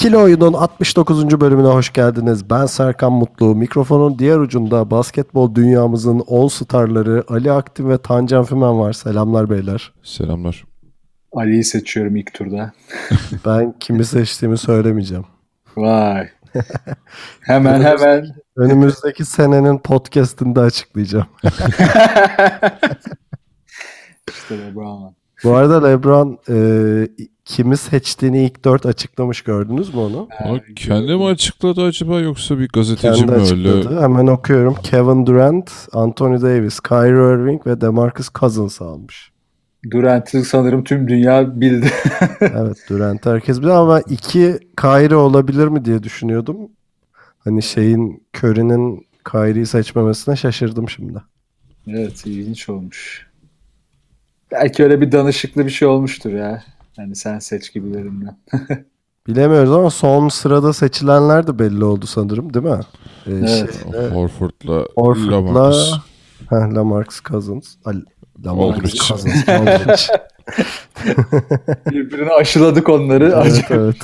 İkili Oyun'un 69. bölümüne hoş geldiniz. Ben Serkan Mutlu. Mikrofonun diğer ucunda basketbol dünyamızın all starları Ali Aktin ve Tancan Fümen var. Selamlar beyler. Selamlar. Ali'yi seçiyorum ilk turda. Ben kimi seçtiğimi söylemeyeceğim. Vay. hemen hemen. Önümüzdeki senenin podcast'inde açıklayacağım. işte LeBron. Bu arada LeBron e, kimi seçtiğini ilk dört açıklamış gördünüz mü onu? Ama kendi mi açıkladı acaba yoksa bir gazeteci Kendi mi öyle? açıkladı. Hemen okuyorum. Kevin Durant, Anthony Davis, Kyrie Irving ve DeMarcus Cousins almış. Durant'ı sanırım tüm dünya bildi. evet Durant herkes bilir ama iki Kyrie olabilir mi diye düşünüyordum. Hani şeyin Curry'nin Kyrie'yi seçmemesine şaşırdım şimdi. evet ilginç olmuş. Belki öyle bir danışıklı bir şey olmuştur ya. Hani sen seç gibilerinden. Bilemiyoruz ama son sırada seçilenler de belli oldu sanırım değil mi? Ee, Evet. şeyle, Horford'la Horford'la Lamarcus. Heh, Lamarcus Cousins. Al, Lamarcus. Cousins. Birbirine aşıladık onları. evet, evet.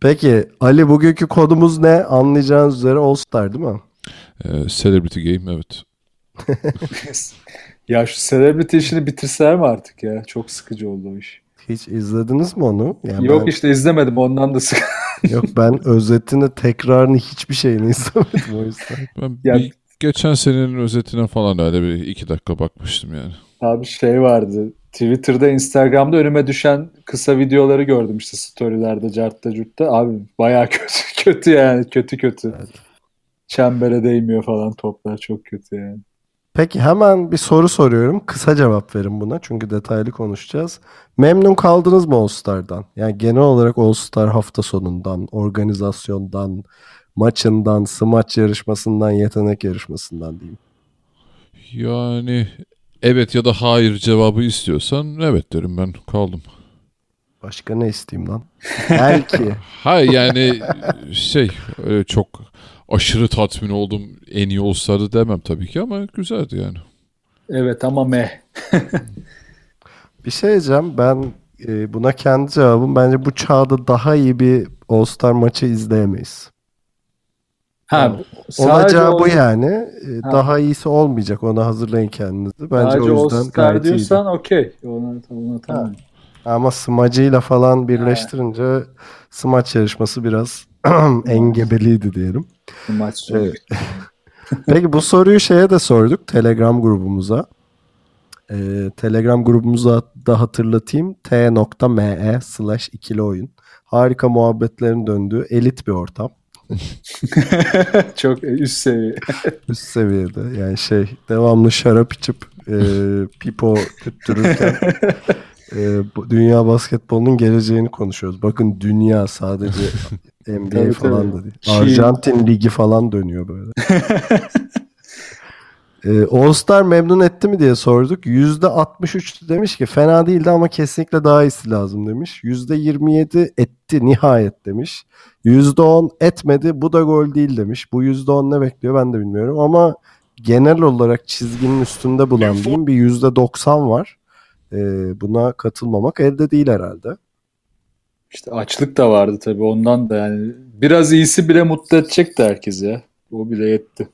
Peki Ali bugünkü kodumuz ne? Anlayacağınız üzere All Star değil mi? Ee, Celebrity Game evet. ya şu celebrity işini bitirseler mi artık ya? Çok sıkıcı oldu o iş. Hiç izlediniz mi onu? Yani Yok ben- işte izlemedim ondan da sık. Yok ben özetini, tekrarını hiçbir şeyini izlemedim o yüzden. Ben Ya- bir geçen senenin özetine falan öyle bir iki dakika bakmıştım yani. Abi şey vardı. Twitter'da, Instagram'da önüme düşen kısa videoları gördüm işte storylerde, cartta curtta. Abi bayağı kötü, kötü yani. Kötü kötü. Çembere değmiyor falan toplar. Çok kötü yani. Peki hemen bir soru soruyorum. Kısa cevap verin buna çünkü detaylı konuşacağız. Memnun kaldınız mı All Star'dan? Yani genel olarak All Star hafta sonundan, organizasyondan, maçından, smaç yarışmasından, yetenek yarışmasından diyeyim. Yani evet ya da hayır cevabı istiyorsan evet derim ben kaldım. Başka ne isteyeyim lan? Belki. Hayır yani şey öyle çok aşırı tatmin oldum en iyi olsaydı demem tabii ki ama güzeldi yani. Evet ama meh. Bir şey diyeceğim. Ben e, buna kendi cevabım. Bence bu çağda daha iyi bir All Star maçı izleyemeyiz. Ha, Olacağı o- bu yani. E, Ha. Daha iyisi olmayacak. Ona hazırlayın kendinizi. Bence Sadece o yüzden All-Star gayet diyorsan okey. Ona, ona tamam. Ama smacıyla falan birleştirince smaç yarışması biraz engebeliydi diyelim. Bu maç çok Evet. Peki bu soruyu şeye de sorduk Telegram grubumuza. Ee, Telegram grubumuza da hatırlatayım. t.me slash ikili oyun. Harika muhabbetlerin döndüğü elit bir ortam. çok üst seviye. Üst seviyede yani şey devamlı şarap içip e, pipo tüttürürken e, bu dünya basketbolunun geleceğini konuşuyoruz. Bakın dünya sadece NBA Tabii, falan tabii. da değil. Çin. Arjantin ligi falan dönüyor böyle. e, All Star memnun etti mi diye sorduk. %63 demiş ki fena değildi ama kesinlikle daha iyisi lazım demiş. %27 etti nihayet demiş. %10 etmedi bu da gol değil demiş. Bu %10 ne bekliyor ben de bilmiyorum ama genel olarak çizginin üstünde bulan diyeyim bir %90 var. Ee, buna katılmamak elde değil herhalde. İşte açlık da vardı tabii ondan da yani. Biraz iyisi bile mutlu edecekti herkes ya. O bile yetti.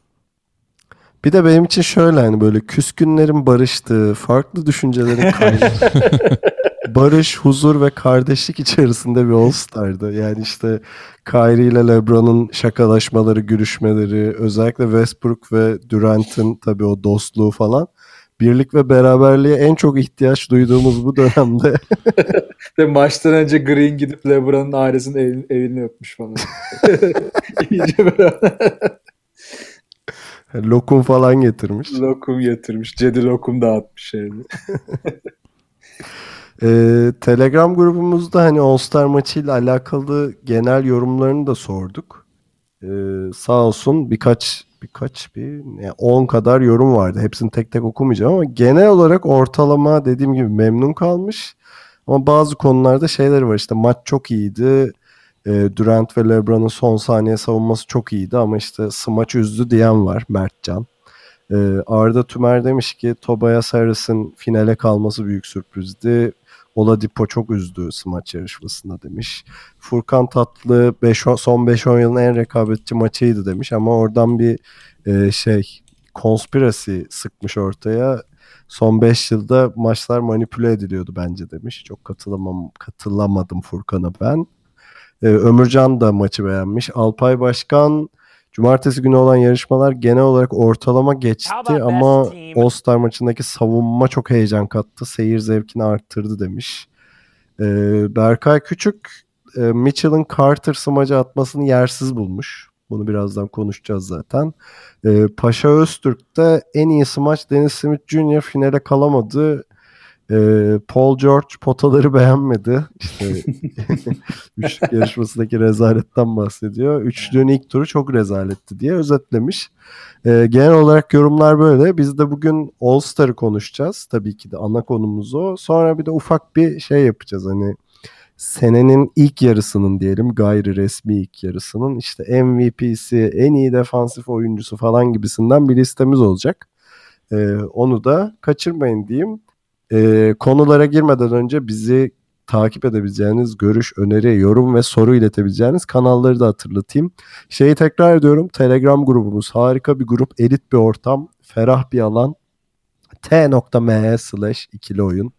Bir de benim için şöyle hani böyle küskünlerin barıştığı, farklı düşüncelerin kaynağı. barış, huzur ve kardeşlik içerisinde bir All Star'dı. Yani işte Kyrie ile LeBron'un şakalaşmaları, gülüşmeleri, özellikle Westbrook ve Durant'ın tabii o dostluğu falan. Birlik ve beraberliğe en çok ihtiyaç duyduğumuz bu dönemde Ve maçtan önce Green gidip LeBron'un ailesinin elini, elini öpmüş falan. İyice böyle lokum falan getirmiş. lokum getirmiş. Cedi lokum dağıtmış evde. Ee, Telegram grubumuzda hani All Star maçıyla alakalı genel yorumlarını da sorduk. Ee, sağ olsun birkaç birkaç bir 10 yani kadar yorum vardı. Hepsini tek tek okumayacağım ama genel olarak ortalama dediğim gibi memnun kalmış. Ama bazı konularda şeyleri var işte maç çok iyiydi. E, Durant ve LeBron'un son saniye savunması çok iyiydi ama işte smaç üzdü diyen var Mertcan. E, Arda Tümer demiş ki Tobias Harris'in finale kalması büyük sürprizdi. Oladipo çok üzdü smaç yarışmasında demiş. Furkan Tatlı beş, son 5-10 yılın en rekabetçi maçıydı demiş ama oradan bir e, şey konspirasi sıkmış ortaya. Son 5 yılda maçlar manipüle ediliyordu bence demiş. Çok katılamam, katılamadım Furkan'a ben. Ee, Ömürcan da maçı beğenmiş. Alpay Başkan Cumartesi günü olan yarışmalar genel olarak ortalama geçti ama All-Star maçındaki savunma çok heyecan kattı. Seyir zevkini arttırdı demiş. Ee, Berkay Küçük e, Mitchell'ın Carter smacı atmasını yersiz bulmuş. Bunu birazdan konuşacağız zaten. Ee, Paşa Öztürk'te en iyi smaç Dennis Smith Jr. finale kalamadı. Ee, Paul George potaları beğenmedi. İşte üçlük yarışmasındaki rezaletten bahsediyor. Üçlüğün ilk turu çok rezaletti diye özetlemiş. Ee, genel olarak yorumlar böyle. Biz de bugün All Star'ı konuşacağız. Tabii ki de ana konumuz o. Sonra bir de ufak bir şey yapacağız. Hani senenin ilk yarısının diyelim gayri resmi ilk yarısının işte MVP'si, en iyi defansif oyuncusu falan gibisinden bir listemiz olacak. Ee, onu da kaçırmayın diyeyim. Ee, konulara girmeden önce bizi takip edebileceğiniz görüş, öneri, yorum ve soru iletebileceğiniz kanalları da hatırlatayım. Şeyi tekrar ediyorum. Telegram grubumuz harika bir grup, elit bir ortam, ferah bir alan. t.me slash ikili oyun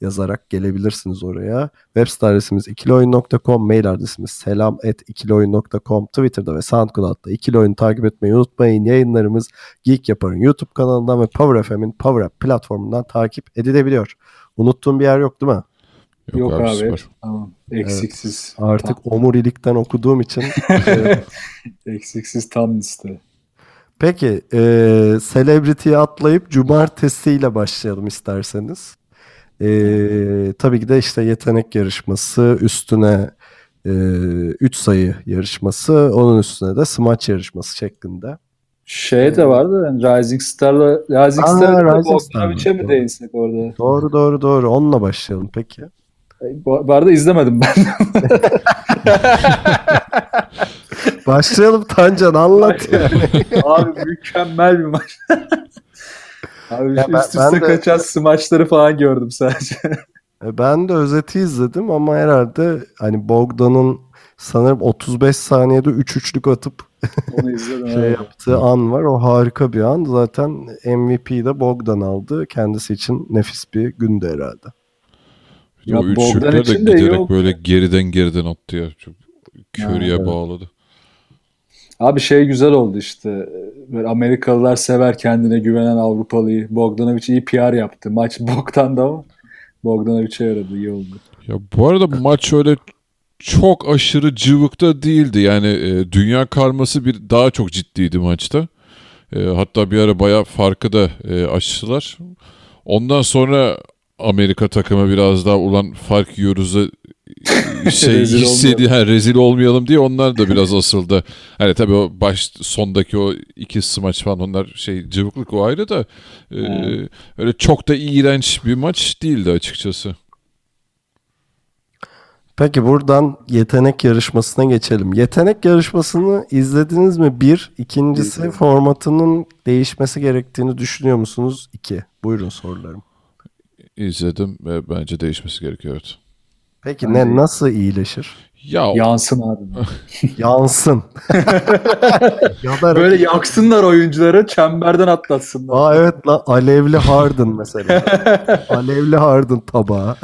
yazarak gelebilirsiniz oraya. Web site adresimiz ikilioyun.com, mail adresimiz selam et ikilioyun.com, Twitter'da ve SoundCloud'da ikili oyunu takip etmeyi unutmayın. Yayınlarımız Geek Yapar'ın YouTube kanalından ve Power FM'in Power App platformundan takip edilebiliyor. Unuttuğum bir yer yok değil mi? Yok, yok abi. abi. Tamam. Eksiksiz. Evet. Artık tam. omurilikten okuduğum için. Eksiksiz tam liste. Peki, e, Celebrity'yi atlayıp cumartesiyle başlayalım isterseniz. Ee, tabii ki de işte yetenek yarışması üstüne 3 e, sayı yarışması onun üstüne de smaç yarışması şeklinde. Şey de vardı yani Rising Star'la Rising Star'la Bogdanovic'e mi değinsek orada? Doğru doğru doğru onunla başlayalım peki. Bu, bu arada izlemedim ben. Başlayalım Tancan anlat yani. Abi mükemmel bir maç. Abi ya üst üste ben kaçan smaçları falan gördüm sadece. E, ben de özeti izledim ama herhalde hani Bogdan'ın sanırım 35 saniyede 3 üçlük atıp Onu izledim, şey evet. yaptığı an var. O harika bir an. Zaten MVP'yi de Bogdan aldı. Kendisi için nefis bir gündü herhalde. Ya, o üçlükler de giderek yok. böyle geriden geriden attı ya. Çok Curry'e evet. bağladı. Abi şey güzel oldu işte. Böyle Amerikalılar sever kendine güvenen Avrupalıyı. Bogdanovic iyi PR yaptı. Maç boktan da ama Bogdanovic'e yaradı. iyi oldu. Ya bu arada maç öyle çok aşırı cıvıkta değildi. Yani e, dünya karması bir daha çok ciddiydi maçta. E, hatta bir ara bayağı farkı da e, açtılar. Ondan sonra Amerika takımı biraz daha ulan fark yiyoruz şey rezil hissedi ha, rezil olmayalım diye onlar da biraz asıldı. Hani tabii o baş sondaki o iki smaç falan onlar şey cıvıklık o ayrı da e, öyle çok da iğrenç bir maç değildi açıkçası. Peki buradan yetenek yarışmasına geçelim. Yetenek yarışmasını izlediniz mi? Bir. ikincisi İzledim. formatının değişmesi gerektiğini düşünüyor musunuz? İki. Buyurun sorularım. İzledim ve bence değişmesi gerekiyor. Evet. Peki ne nasıl iyileşir? Ya yansın abi. yansın. ya Böyle yaksınlar oyuncuları çemberden atlatsınlar. Aa evet lan alevli Harden mesela. alevli Harden tabağı.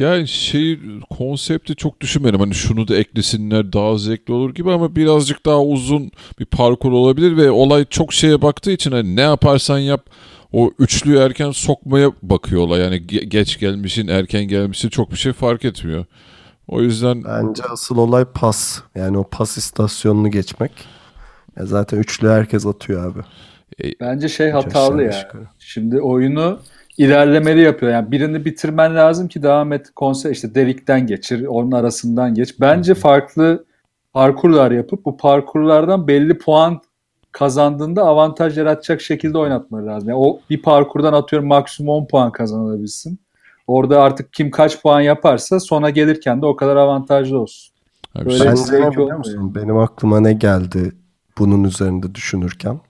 ya şey konsepti çok düşünmedim. Hani şunu da eklesinler daha zevkli olur gibi ama birazcık daha uzun bir parkur olabilir ve olay çok şeye baktığı için hani ne yaparsan yap o üçlüyü erken sokmaya bakıyorlar. Yani geç gelmişin, erken gelmişin çok bir şey fark etmiyor. O yüzden... Bence asıl olay pas. Yani o pas istasyonunu geçmek. Ya zaten üçlü herkes atıyor abi. E, Bence şey hatalı ya. Şimdi oyunu ilerlemeli yapıyor. Yani birini bitirmen lazım ki devam et konser işte delikten geçir, onun arasından geç. Bence farklı parkurlar yapıp bu parkurlardan belli puan kazandığında avantaj yaratacak şekilde oynatmaları lazım. Yani o bir parkurdan atıyorum maksimum 10 puan kazanabilsin. Orada artık kim kaç puan yaparsa sona gelirken de o kadar avantajlı olsun. Abi Böyle zevki ne biliyor musun? Benim aklıma ne geldi bunun üzerinde düşünürken?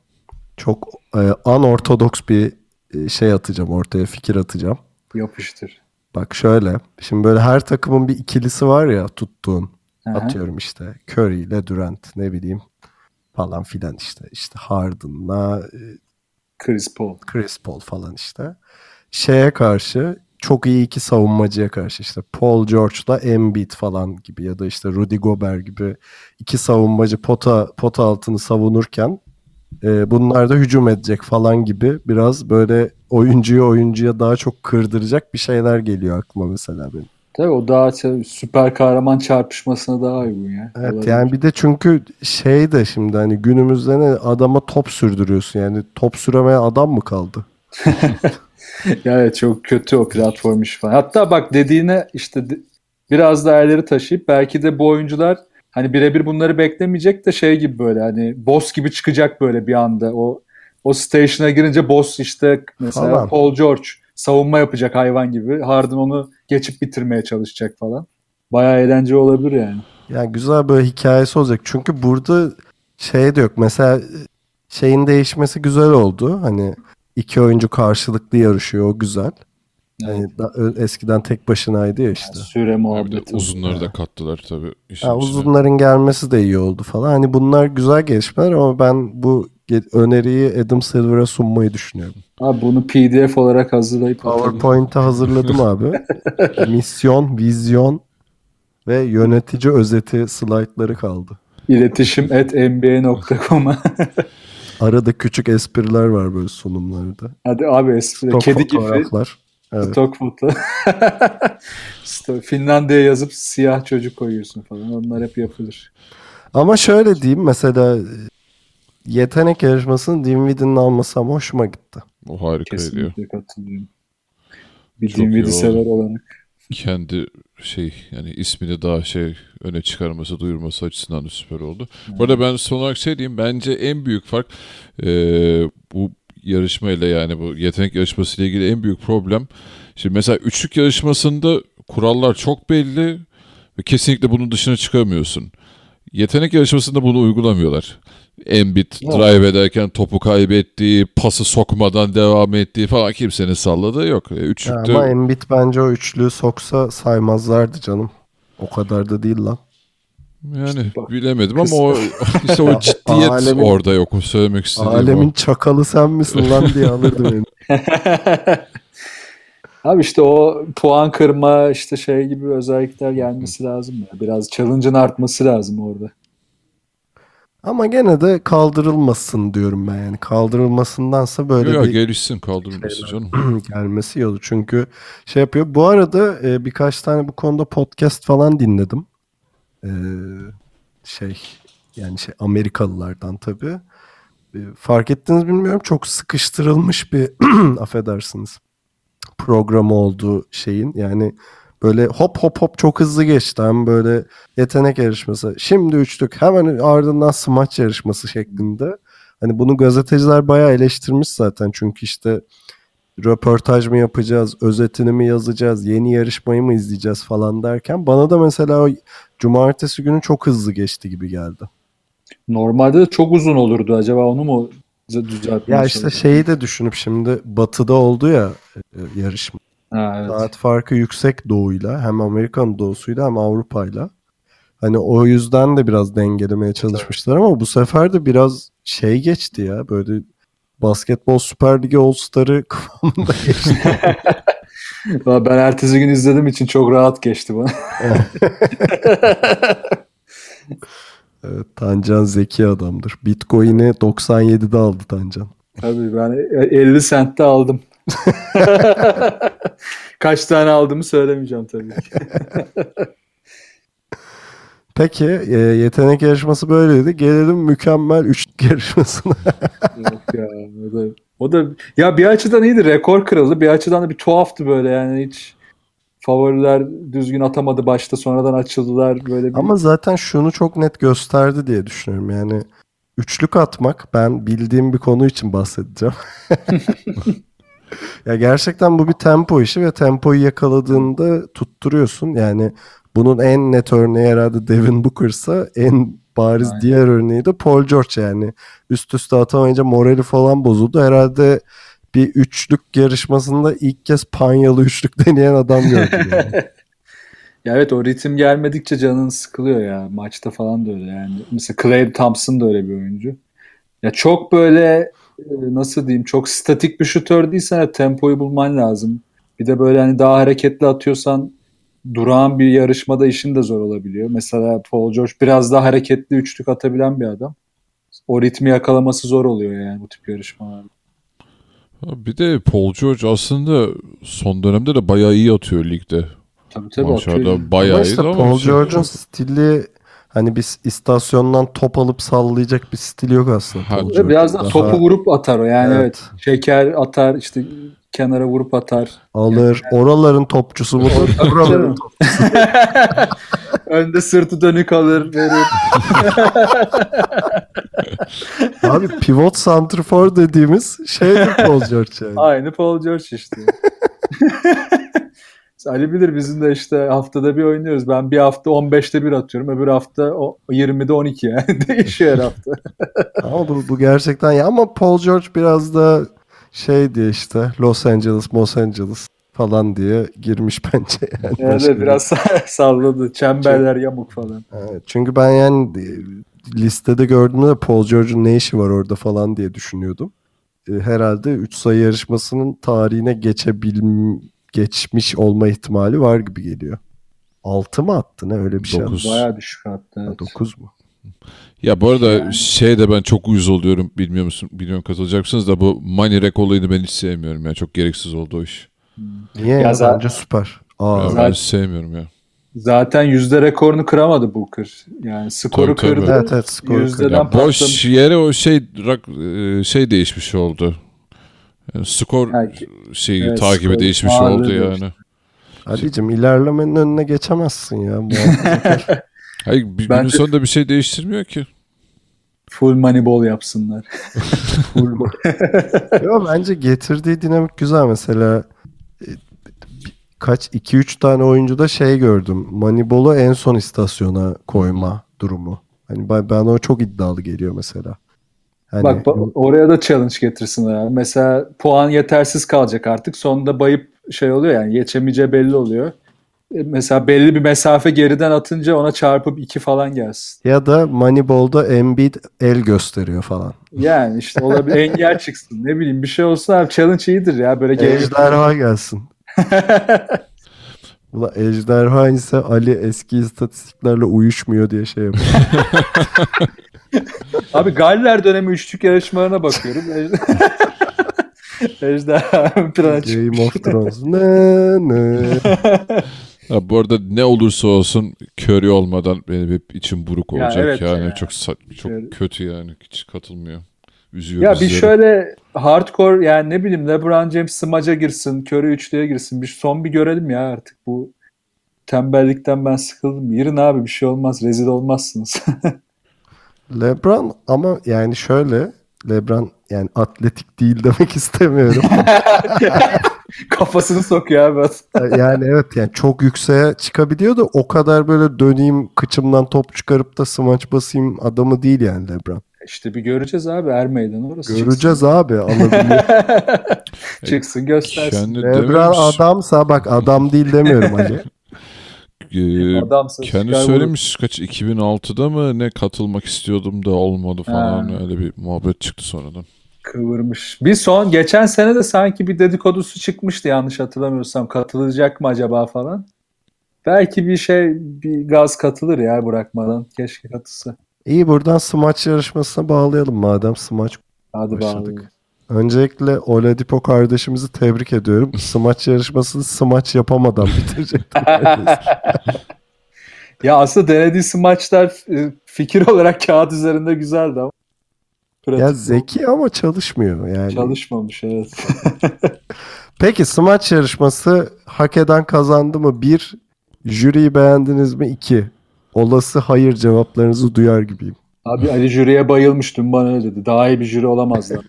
Çok e, anortodoks bir e, şey atacağım ortaya, fikir atacağım. Yapıştır. Bak şöyle, şimdi böyle her takımın bir ikilisi var ya tuttuğun. Hı. Atıyorum işte Curry ile Durant ne bileyim falan filan işte. İşte Harden'la e, Chris Paul. Chris Paul falan işte. Şeye karşı çok iyi iki savunmacıya karşı işte Paul George'la Embiid falan gibi ya da işte Rudy Gobert gibi iki savunmacı pota pota altını savunurken e, bunlar da hücum edecek falan gibi biraz böyle oyuncuyu oyuncuya daha çok kırdıracak bir şeyler geliyor aklıma mesela benim. Tabii o daha süper kahraman çarpışmasına daha uygun ya. Evet Olabilir. yani bir de çünkü şey de şimdi hani günümüzde ne adama top sürdürüyorsun yani top süremeyen adam mı kaldı? Ya evet çok kötü o platform işi falan. Hatta bak dediğine işte biraz daha ileri taşıyıp belki de bu oyuncular hani birebir bunları beklemeyecek de şey gibi böyle hani boss gibi çıkacak böyle bir anda. O o station'a girince boss işte mesela Falan. Paul George savunma yapacak hayvan gibi. Harden onu geçip bitirmeye çalışacak falan. Bayağı eğlenceli olabilir yani. Yani güzel böyle hikayesi olacak. Çünkü burada şey de yok. Mesela şeyin değişmesi güzel oldu. Hani iki oyuncu karşılıklı yarışıyor. O güzel. Hani da- ö- eskiden tek başınaydı ya işte. Süre Abi de muhabbeti. uzunları da kattılar tabii. içine. uzunların gelmesi de iyi oldu falan. Hani bunlar güzel gelişmeler ama ben bu öneriyi Adam Silver'a sunmayı düşünüyorum. Abi bunu PDF olarak hazırlayıp. PowerPoint'e hazırladım abi. Misyon, vizyon ve yönetici özeti slaytları kaldı. İletişim at nba.com'a. Arada küçük espriler var böyle sunumlarda. Hadi abi espri. Stok Kedi gibi. fotoğraflar. Evet. Stok foto. Finlandiya yazıp siyah çocuk koyuyorsun falan. Onlar hep yapılır. Ama şöyle diyeyim mesela yetenek yarışmasını Dinwiddie'nin alması ama hoşuma gitti. O harikaydı ya. Kesinlikle katılıyorum. Bir Çok Dinwiddie sever olarak. Kendi şey yani ismini daha şey öne çıkarması, duyurması açısından da süper oldu. Bu arada ben son olarak şey diyeyim. Bence en büyük fark e, bu yarışmayla yani bu yetenek yarışması ile ilgili en büyük problem. Şimdi mesela üçlük yarışmasında kurallar çok belli ve kesinlikle bunun dışına çıkamıyorsun. Yetenek yarışmasında bunu uygulamıyorlar. Embiid Yok. drive ederken topu kaybettiği, pası sokmadan devam ettiği falan kimsenin salladığı yok. E, Üçlükte Ama Embiid bence o üçlüyü soksa saymazlardı canım. O kadar da değil lan. Yani bak, bilemedim ama kız- o işte o ciddiyet Alemin- orada yok. O söylemek istediğim Alemin o. çakalı sen misin lan diye alırdı beni. Abi işte o puan kırma işte şey gibi özellikler gelmesi lazım ya. Biraz challenge'ın artması lazım orada. Ama gene de kaldırılmasın diyorum ben yani. Kaldırılmasındansa böyle Yok bir gelişsin kaldırılması canım. gelmesi iyi olur. Çünkü şey yapıyor. Bu arada e, birkaç tane bu konuda podcast falan dinledim. E, şey yani şey Amerikalılardan tabii. E, fark ettiniz bilmiyorum. Çok sıkıştırılmış bir affedersiniz programı olduğu şeyin. Yani böyle hop hop hop çok hızlı geçti. Hem böyle yetenek yarışması. Şimdi üçlük hemen ardından smaç yarışması şeklinde. Hani bunu gazeteciler bayağı eleştirmiş zaten. Çünkü işte röportaj mı yapacağız, özetini mi yazacağız, yeni yarışmayı mı izleyeceğiz falan derken bana da mesela o cumartesi günü çok hızlı geçti gibi geldi. Normalde de çok uzun olurdu. Acaba onu mu düzeltmeye Ya işte şeyi de düşünüp şimdi batıda oldu ya e, yarışma. Ha, evet. Saat farkı yüksek doğuyla hem Amerikan doğusuyla hem Avrupa'yla. Hani o yüzden de biraz dengelemeye çalışmışlar ama bu sefer de biraz şey geçti ya böyle basketbol Süper Ligi All Star'ı kıvamında geçti. Ben ertesi gün izlediğim için çok rahat geçti bana. Evet, Tancan zeki adamdır. Bitcoin'i 97'de aldı Tancan. Tabii ben 50 centte aldım. Kaç tane aldığımı söylemeyeceğim tabii ki. Peki e, yetenek yarışması böyleydi. Gelelim mükemmel üçlük yarışmasına. Yok ya. o da O da ya bir açıdan iyiydi. Rekor kırıldı. Bir açıdan da bir tuhaftı böyle yani hiç favoriler düzgün atamadı başta sonradan açıldılar böyle bir... Ama zaten şunu çok net gösterdi diye düşünüyorum. Yani üçlük atmak ben bildiğim bir konu için bahsedeceğim. Ya gerçekten bu bir tempo işi ve tempoyu yakaladığında tutturuyorsun. Yani bunun en net örneği herhalde Devin Booker'sa en bariz Aynen. diğer örneği de Paul George yani. Üst üste atamayınca morali falan bozuldu. Herhalde bir üçlük yarışmasında ilk kez panyalı üçlük deneyen adam gördüm yani. Ya evet o ritim gelmedikçe canın sıkılıyor ya. Maçta falan da öyle yani. Mesela Clay Thompson da öyle bir oyuncu. Ya çok böyle nasıl diyeyim çok statik bir şutör değilsen tempoyu bulman lazım. Bir de böyle hani daha hareketli atıyorsan durağan bir yarışmada işin de zor olabiliyor. Mesela Paul George biraz daha hareketli üçlük atabilen bir adam. O ritmi yakalaması zor oluyor yani bu tip yarışmalarda. Bir de Paul George aslında son dönemde de bayağı iyi atıyor ligde. Tabii tabii atıyor. Maçlarda bayağı Ama iyi ama Paul George'un stili hani bir istasyondan top alıp sallayacak bir stili yok aslında. Ha, biraz da topu vurup atar o yani Evet. evet. Şeker atar işte kenara vurup atar. alır. Oraların topçusu bu. Oraların topçusu. Önde sırtı dönük alır verir. Abi pivot santrfor dediğimiz şeydir Paul George yani. Aynı Paul George işte. Ali bilir bizim de işte haftada bir oynuyoruz. Ben bir hafta 15'te bir atıyorum. Öbür hafta o 20'de 12 yani. Değişiyor her hafta. Ama bu, bu gerçekten ya ama Paul George biraz da şey diye işte Los Angeles, Los Angeles falan diye girmiş bence yani. Yani Başka bir- biraz salladı. Çemberler yamuk falan. Evet, çünkü ben yani listede gördüğümde de Paul George'un ne işi var orada falan diye düşünüyordum. E, Herhalde 3 sayı yarışmasının tarihine geçebil geçmiş olma ihtimali var gibi geliyor. 6 mı attı ne öyle bir şey? Dokuz. Bayağı düşük hatta. Evet. 9 mu? Ya bu arada şey de ben çok uyuz oluyorum. Bilmiyor musun? Bilmiyorum katılacak mısınız da bu money rack olayını ben hiç sevmiyorum ya. Çok gereksiz oldu o iş. Niye ya? Ya zaten- Bence süper. Aa, Ya ben zaten- sevmiyorum ya. Zaten yüzde rekorunu kıramadı Booker. Yani skoru Tabii, tabii. kırdı. Evet evet skoru Yüzde- kırdı. Boş yere o şey rak- e, şey değişmiş oldu. Yani skor Belki- şeyi Evet, takibi skor değişmiş oldu yani. Ali'cim ilerlemenin önüne geçemezsin ya. Hayır bir Bence- günün sonunda bir şey değiştirmiyor ki. Full money ball yapsınlar. Full Yo, bence getirdiği dinamik güzel. Mesela e, kaç 2-3 tane oyuncuda şey gördüm. Moneyball'u en son istasyona koyma durumu. Hani ben, ben o çok iddialı geliyor mesela. Hani, Bak ba- oraya da challenge getirsinler. abi. Mesela puan yetersiz kalacak artık. Sonunda bayıp şey oluyor yani geçemeyeceği belli oluyor. E, Mesela belli bir mesafe geriden atınca ona çarpıp iki falan gelsin. ya da Moneyball'da Embiid el gösteriyor falan. Yani işte olabilir engel çıksın. Ne bileyim bir şey olsun abi challenge iyidir ya böyle Ejderha gelsin. Ulan ejderha ise Ali eski istatistiklerle uyuşmuyor diye şey yapıyor. Abi Galler dönemi üçlük yarışmalarına bakıyorum. Ejder- Ejderha ön plana çıkmış. Game of Thrones. Ne ne. Ya bu arada ne olursa olsun Curry olmadan benim hep içim buruk Ya olacak evet yani ya. çok çok Curry. kötü yani hiç katılmıyor. Üzüyor Ya bir bizleri. şöyle hardcore yani ne bileyim LeBron James smaca girsin, Curry üçlüye girsin. Bir son bir görelim ya artık bu tembellikten ben sıkıldım. Girin abi bir şey olmaz. Rezil olmazsınız. LeBron ama yani şöyle LeBron yani atletik değil demek istemiyorum. Kafasını sokuyor abi. yani evet yani çok yükseğe çıkabiliyor da o kadar böyle döneyim kıçımdan top çıkarıp da smaç basayım adamı değil yani LeBron. İşte bir göreceğiz abi er meydanı orası. Göreceğiz abi alabiliyor. Çıksın, Çıksın göstersin. Kendi dememiş, adamsa bak adam değil demiyorum Ali. e, Adamsın. kendi çıkar söylemiş kaç 2006'da mı ne katılmak istiyordum da olmadı falan Ha. öyle bir muhabbet çıktı sonradan. Kıvırmış. Bir son geçen sene de sanki bir dedikodusu çıkmıştı yanlış hatırlamıyorsam. Katılacak mı acaba falan. Belki bir şey bir gaz katılır ya bırakmadan. Keşke katılsa. İyi buradan smaç yarışmasına bağlayalım madem smaç Hadi Başladık. bağlayalım. Öncelikle Oladipo kardeşimizi tebrik ediyorum. Smaç yarışmasını smaç yapamadan bitirecekti. neredeyse. Ya aslında denediği maçlar e, fikir olarak kağıt üzerinde güzeldi ama Pratik Ya zeki ama çalışmıyor yani. çalışmamış evet. Peki smaç yarışması hak eden kazandı mı? Bir, jüriyi beğendiniz mi? İki, olası hayır cevaplarınızı duyar gibiyim. Abi Ali jüriye bayılmış dün bana öyle dedi. Daha iyi bir jüri olamazlar.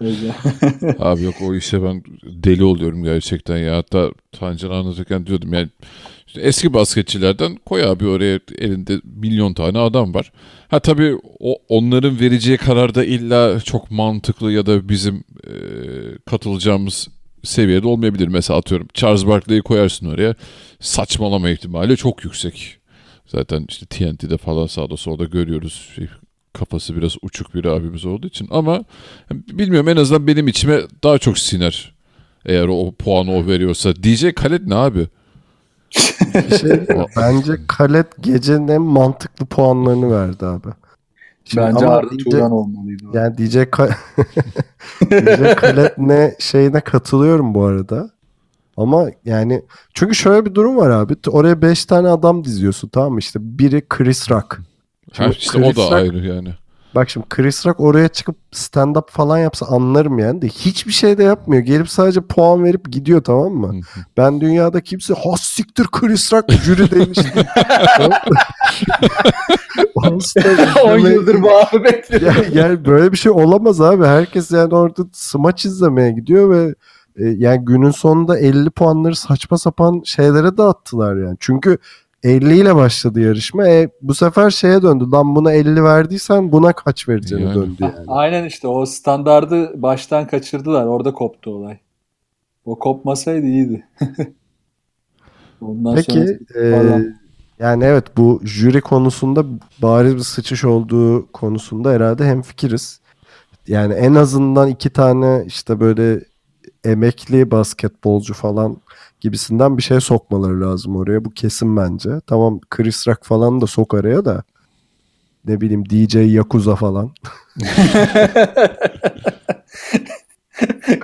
Abi yok o işe ben deli oluyorum gerçekten ya. Hatta Tancan anlatırken diyordum yani işte eski basketçilerden koy abi oraya elinde milyon tane adam var. Ha tabii o, onların vereceği karar da illa çok mantıklı ya da bizim e, katılacağımız seviyede olmayabilir. Mesela atıyorum Charles Barkley'i koyarsın oraya saçmalama ihtimali çok yüksek. Zaten işte TNT'de falan sağda solda görüyoruz. Şey, kafası biraz uçuk bir abimiz olduğu için ama bilmiyorum en azından benim içime daha çok siner. Eğer o puanı o veriyorsa. DJ Khaled ne abi? Şey? Bence Kalet gecenin en mantıklı puanlarını verdi abi. Şimdi Bence ama Arda DJ Turan olmalıydı. Yani DJ, Ka- DJ Khaled ne şeyine katılıyorum bu arada. Ama yani çünkü şöyle bir durum var abi. Oraya 5 tane adam diziyorsun tamam mı? İşte biri Chris Rock. Ha, Şimdi işte o Chris da Rock- ayrı yani. Bak şimdi Chris Rock oraya çıkıp stand up falan yapsa anlarım yani de hiçbir şey de yapmıyor. Gelip sadece puan verip gidiyor tamam mı? Ben dünyada kimse has siktir Chris Rock jüri demiştim. 10 yıldır bekliyor. yani, yani böyle bir şey olamaz abi. Herkes yani orada smaç izlemeye gidiyor ve e, yani günün sonunda 50 puanları saçma sapan şeylere dağıttılar yani. Çünkü 50 ile başladı yarışma. E, bu sefer şeye döndü. Lan buna 50 verdiysen buna kaç vereceğini Yani. döndü yani. Aynen işte o standardı baştan kaçırdılar. Orada koptu olay. O kopmasaydı iyiydi. Ondan Peki sonra e, yani evet bu jüri konusunda bariz bir sıçış olduğu konusunda herhalde hemfikiriz. Yani en azından iki tane işte böyle emekli basketbolcu falan gibisinden bir şey sokmaları lazım oraya. Bu kesin bence. Tamam Chris Rock falan da sok araya da ne bileyim DJ Yakuza falan.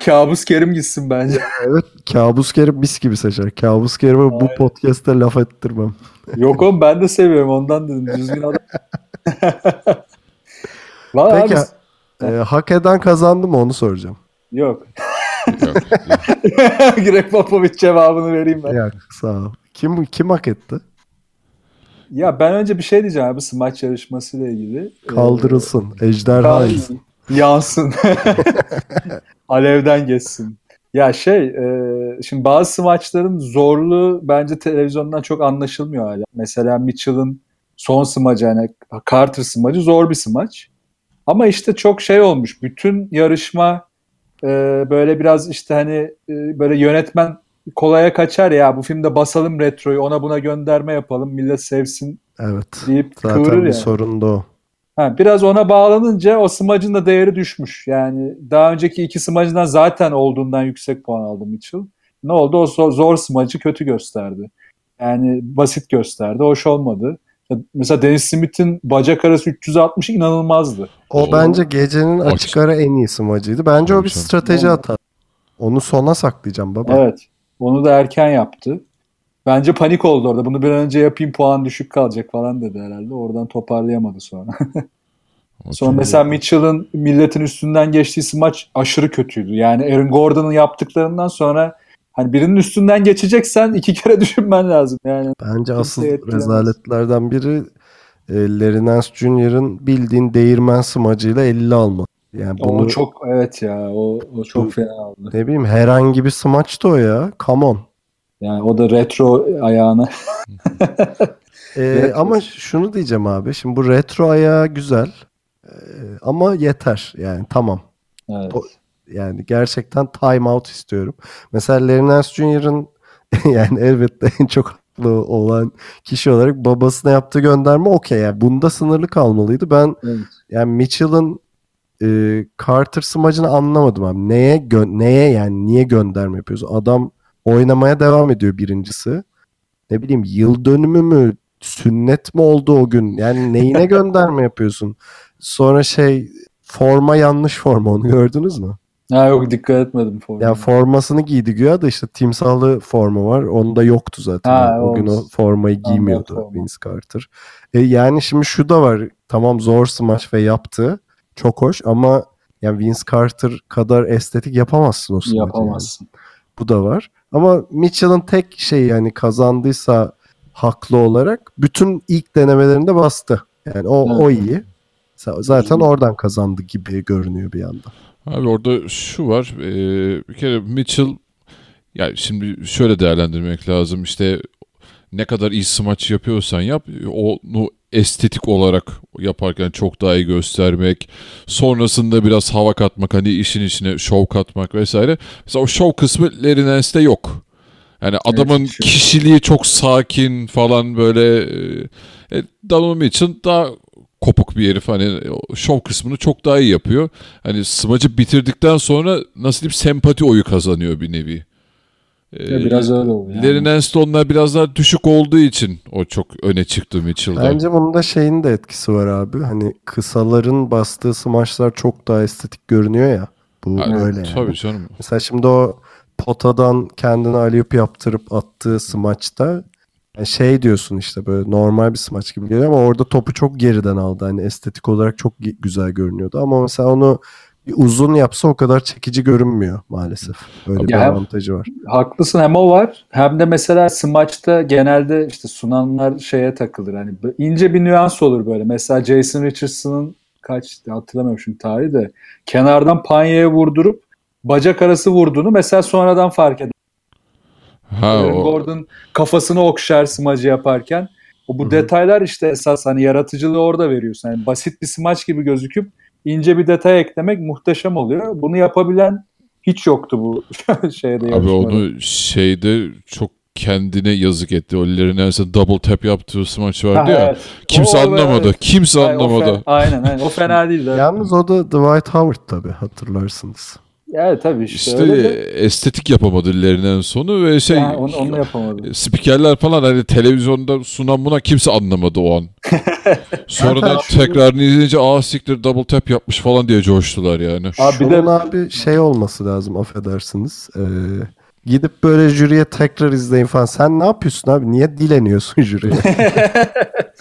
Kabus Kerim gitsin bence. Evet Kabus Kerim mis gibi seçer. Kabus Kerim'e bu podcast'te laf ettirmem. Yok oğlum ben de seviyorum ondan dedim. Düzgün adam. Peki abi, e, hak eden kazandı mı onu soracağım. yok. Greg Popovich cevabını vereyim ben. Ya sağ ol. Kim kim hak etti? Ya ben önce bir şey diyeceğim abi smaç yarışmasıyla ilgili. Kaldırılsın. Ee, Ejderha kal- insin. Yansın. Alevden geçsin. Ya şey, e, şimdi bazı smaçların zorluğu bence televizyondan çok anlaşılmıyor hala. Mesela Mitchell'ın son smacı yani Carter smacı zor bir smaç. Ama işte çok şey olmuş. Bütün yarışma e, böyle biraz işte hani e, böyle yönetmen kolaya kaçar ya bu filmde basalım retroyu ona buna gönderme yapalım millet sevsin Evet. deyip Zaten kıvırır bir ya. sorun da o. Ha, biraz ona bağlanınca o smacın da değeri düşmüş. Yani daha önceki iki smacından zaten olduğundan yüksek puan aldı Mitchell. Ne oldu? O zor, zor smacı kötü gösterdi. Yani basit gösterdi. Hoş olmadı. Mesela Dennis Smith'in bacak arası 360 inanılmazdı. O O- bence gecenin Aç- açık ara en iyisi macıydı. Bence o bir strateji hata. Onu sona saklayacağım baba. Evet. Onu da erken yaptı. Bence panik oldu orada. Bunu bir an önce yapayım puan düşük kalacak falan dedi herhalde. Oradan toparlayamadı sonra. Sonra mesela Mitchell'ın milletin üstünden geçtiği maç aşırı kötüydü. Yani Aaron Gordon'un yaptıklarından sonra hani birinin üstünden geçeceksen iki kere düşünmen lazım. Yani Bence asıl rezaletlerden biri e, Larry Nance Jr.'ın bildiğin değirmen smacıyla 50 alması. Yani bunu o çok evet ya o, o çok Bu- fena oldu. ne bileyim herhangi bir smaçtı o ya. Come on. Yani o da retro ayağına. Ee, Retro. ama şunu diyeceğim abi. Şimdi bu retro ayağı güzel. Ee, ama yeter. Yani tamam. Evet. O- Yani gerçekten time out istiyorum. Mesela Larry Nance Jr.'ın yani elbette en çok haklı olan kişi olarak babasına yaptığı gönderme okey. Yani bunda sınırlı kalmalıydı. Ben Evet. yani Mitchell'ın e, Carter smacını anlamadım abi. Neye gö- neye yani niye gönderme yapıyorsun? Adam oynamaya devam ediyor birincisi. Ne bileyim yıl dönümü mü sünnet mi oldu o gün? Yani neyine gönderme yapıyorsun? Sonra şey forma yanlış forma onu gördünüz mü? Ha yok dikkat etmedim. forma. Ya formasını giydi güya da işte timsahlı forma var. Onda yoktu zaten. Ha, o gün o formayı giymiyordu forma. Vince Carter. E, yani şimdi şu da var. Tamam zor smaç ve yaptı. çok hoş ama yani Vince Carter kadar estetik yapamazsın o yani. Yapamazsın. Bu da var. Ama Mitchell'ın tek şey yani kazandıysa haklı olarak bütün ilk denemelerinde bastı. Yani o o Evet. iyi. Z- Zaten oradan kazandı gibi görünüyor bir yandan. Abi orada şu var. e, bir kere Mitchell yani şimdi şöyle değerlendirmek lazım. İşte ne kadar iyi smaç yapıyorsan yap onu estetik olarak yaparken çok daha iyi göstermek. Sonrasında biraz hava katmak hani işin içine şov katmak vesaire. Mesela o şov kısmı Nance'de yok. Yani adamın yok. kişiliği çok sakin falan böyle e, Donovan Mitchell daha kopuk bir herif hani şov kısmını çok daha iyi yapıyor. Hani smacı bitirdikten sonra nasıl diyeyim sempati oyu kazanıyor bir nevi. Ee, Ya biraz öyle oluyor. yani. Larry onlar biraz daha düşük olduğu için o çok öne çıktı Mitchell'da. Bence bunun da şeyin de etkisi var abi. Hani kısaların bastığı smaçlar çok daha estetik görünüyor ya. Bu Ha, öyle yani. Tabii canım. Mesela şimdi o potadan kendine alley-oop yaptırıp attığı smaçta yani şey diyorsun işte böyle normal bir smaç gibi geliyor ama orada topu çok geriden aldı. Hani estetik olarak çok güzel görünüyordu ama mesela onu uzun yapsa o kadar çekici görünmüyor maalesef. Öyle bir hem- avantajı var. Haklısın hem o var hem de mesela smaçta genelde işte sunanlar şeye takılır. Hani ince bir nüans olur böyle. Mesela Jason Richardson'ın kaç hatırlamıyorum şimdi tarihi de kenardan panyaya vurdurup bacak arası vurduğunu mesela sonradan fark eder. Ha Aaron o, Gordon kafasını okşar smacı yaparken. O bu Hı hı. detaylar işte esas hani yaratıcılığı orada veriyorsun. Yani basit bir smaç gibi gözüküp ince bir detay eklemek muhteşem oluyor. Bunu yapabilen hiç yoktu bu şeyde abi yarışmada. onu şeyde çok kendine yazık etti. O Larry Nance'e double tap yaptığı smaç vardı Ha, ya. evet. Kimse O- o- anlamadı. evet. Kimse Ay, o anlamadı. fe- aynen aynen. O fena evet. Yalnız o da Dwight Howard tabii hatırlarsınız. Evet tabii işte, İşte öyle de. estetik yapamadı Nance sonu ve şey Ha, onu, onu yapamadı. spikerler falan hani televizyonda sunan buna kimse anlamadı o an. Sonradan tekrarını izleyince aa siktir double tap yapmış falan diye coştular yani. Abi bir de abi şey olması lazım affedersiniz. Ee, gidip böyle jüriye tekrar izleyin falan. Sen ne yapıyorsun abi? Niye dileniyorsun jüriye?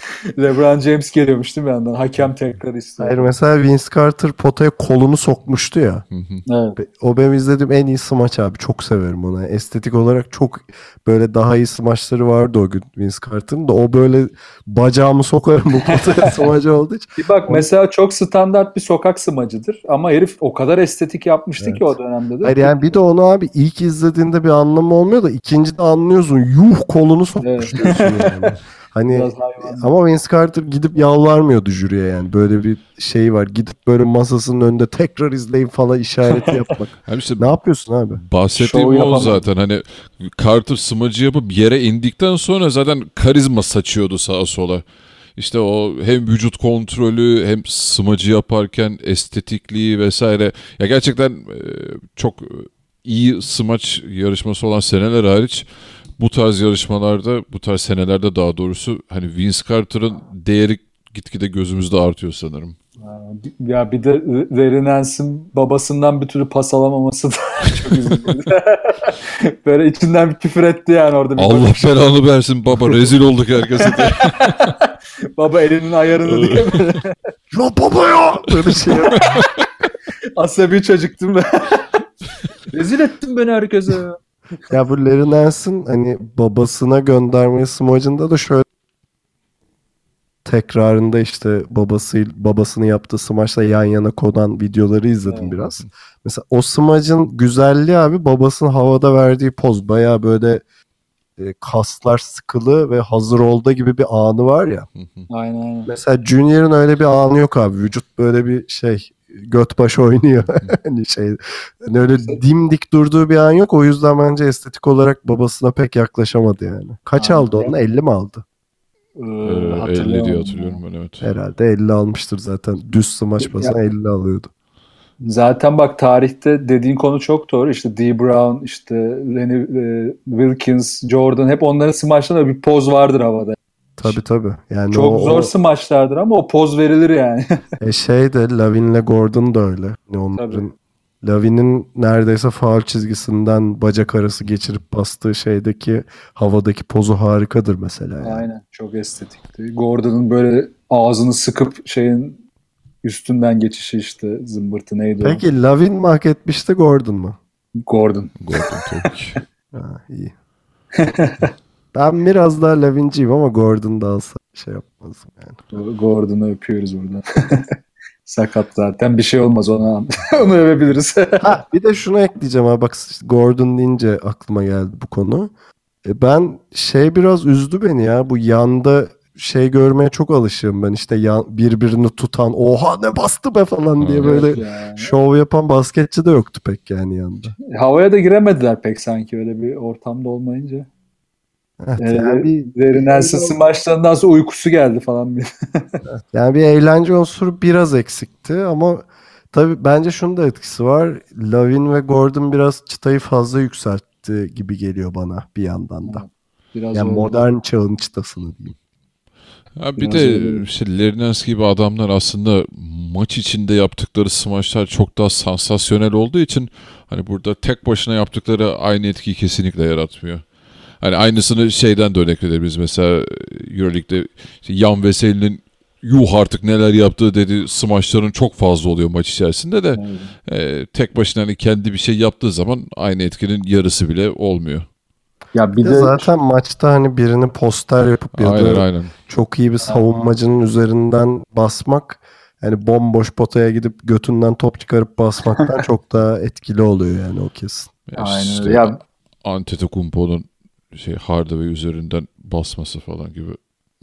LeBron James geliyormuş değil mi yandan? Hakem tekrar istiyor. Hayır mesela Vince Carter potaya kolunu sokmuştu ya. Hı hı. Evet. O benim izlediğim en iyi smaç abi. Çok severim onu. Estetik olarak çok böyle daha iyi smaçları vardı o gün Vince Carter'ın da. O böyle bacağımı sokarım bu potaya smacı olduğu için. Bir bak mesela çok standart bir sokak smacıdır ama herif o kadar estetik yapmıştı ki o dönemde de. Hayır yani bir de onu abi ilk izlediğinde bir anlamı olmuyor da ikincide anlıyorsun. Yuh kolunu sokmuş diyorsun yani. Hani hayvan. ama Vince Carter gidip yalvarmıyordu jüriye yani. Böyle bir şey var. Gidip böyle masasının önünde tekrar izleyin falan işareti yapmak. Abi işte ne yapıyorsun abi? bahsettiğim Şov o yapamadı. zaten hani Carter smacı yapıp yere indikten sonra zaten karizma saçıyordu sağa sola. İşte o hem vücut kontrolü hem smacı yaparken estetikliği vesaire. Ya gerçekten e, çok iyi smaç yarışması olan seneler hariç bu tarz yarışmalarda, bu tarz senelerde daha doğrusu hani Vince Carter'ın değeri gitgide gözümüzde artıyor sanırım. Ya bir de Larry Nance'in babasından bir türlü pas alamaması da çok üzüldüm. Böyle içinden bir küfür etti yani orada. Bir Allah belanı versin baba rezil olduk herkese diye. Baba elinin ayarını diye böyle Ya baba ya! Böyle şey asabi çocuktum ben. Rezil ettin beni herkese. Ya bu Larry Nance'ın hani babasına gönderme smacında da şöyle tekrarında işte babası babasını yaptığı smaçla yan yana konan videoları izledim Evet. biraz. Mesela o smacın güzelliği abi babasının havada verdiği poz baya böyle e, kaslar sıkılı ve hazır olda gibi bir anı var ya. Aynen aynen. Mesela Junior'ın öyle bir anı yok abi. Vücut böyle bir şey göt baş oynuyor. hani şey hani öyle dimdik durduğu bir an yok. O yüzden bence estetik olarak babasına pek yaklaşamadı yani. Kaç Aynen. aldı onu? 50 mi aldı? Ee, Ee, 50 diye hatırlayamadım hatırlıyorum ben evet. Herhalde 50 almıştır zaten. Düz smaç basına 50 alıyordu. Zaten bak tarihte dediğin konu çok doğru. İşte D. Brown, işte Lenny e, Wilkins, Jordan hep onların smaçlarında bir poz vardır havada. Tabii tabii. Yani Çok o, zor smaçlardır ama o poz verilir yani. o- e şey de Lavin'le Gordon da öyle. Yani onların Lavin'in neredeyse faul çizgisinden bacak arası geçirip bastığı şeydeki havadaki pozu harikadır mesela. Yani. Aynen çok estetikti. Gordon'ın böyle ağzını sıkıp şeyin üstünden geçişi işte zımbırtı neydi o? Peki Lavin mi hak etmişti Gordon mu? Gordon. Gordon tabii ki. Ha, iyi. ben biraz daha Lavinciyim ama Gordon da alsa şey yapmazdım yani. Gordon'u öpüyoruz buradan. Sakat zaten bir şey olmaz ona. Onu övebiliriz. Ha, bir de şunu ekleyeceğim abi bak Gordon deyince aklıma geldi bu konu. E, ben şey biraz üzdü beni ya bu yanda şey görmeye çok alışığım ben işte yan, birbirini tutan oha ne bastı be falan diye Evet böyle Yani. şov yapan basketçi de yoktu pek yani yanında. Havaya da giremediler pek sanki öyle bir ortamda olmayınca. Evet, Yani, yani bir Larry Nance'ın maçlarından sonra uykusu geldi falan. Yani bir eğlence unsuru biraz eksikti ama tabii bence şunun da etkisi var. Lavin ve Gordon biraz çıtayı fazla yükseltti gibi geliyor bana bir yandan da. Biraz Yani öyle. modern çağın çıtasını diyeyim. Ha bir de işte Lerinens gibi adamlar aslında maç içinde yaptıkları smaçlar çok daha sansasyonel olduğu için hani burada tek başına yaptıkları aynı etkiyi kesinlikle yaratmıyor. Hani aynısını şeyden de örnek verebiliriz. Mesela Euroleague'de işte Yan Veseli'nin yuh artık neler yaptığı dedi smaçların çok fazla oluyor maç içerisinde de e, tek başına hani kendi bir şey yaptığı zaman aynı etkinin yarısı bile olmuyor. Ya bir Bir de de zaten maçta hani birini poster yapıp ya Aynen da aynen. çok iyi bir savunmacının üzerinden basmak yani bomboş potaya gidip götünden top çıkarıp basmaktan çok daha etkili oluyor yani o kesin. Ya Aynen işte. Ya- Antetokounmpo'nun şey Hardaway üzerinden basması falan gibi.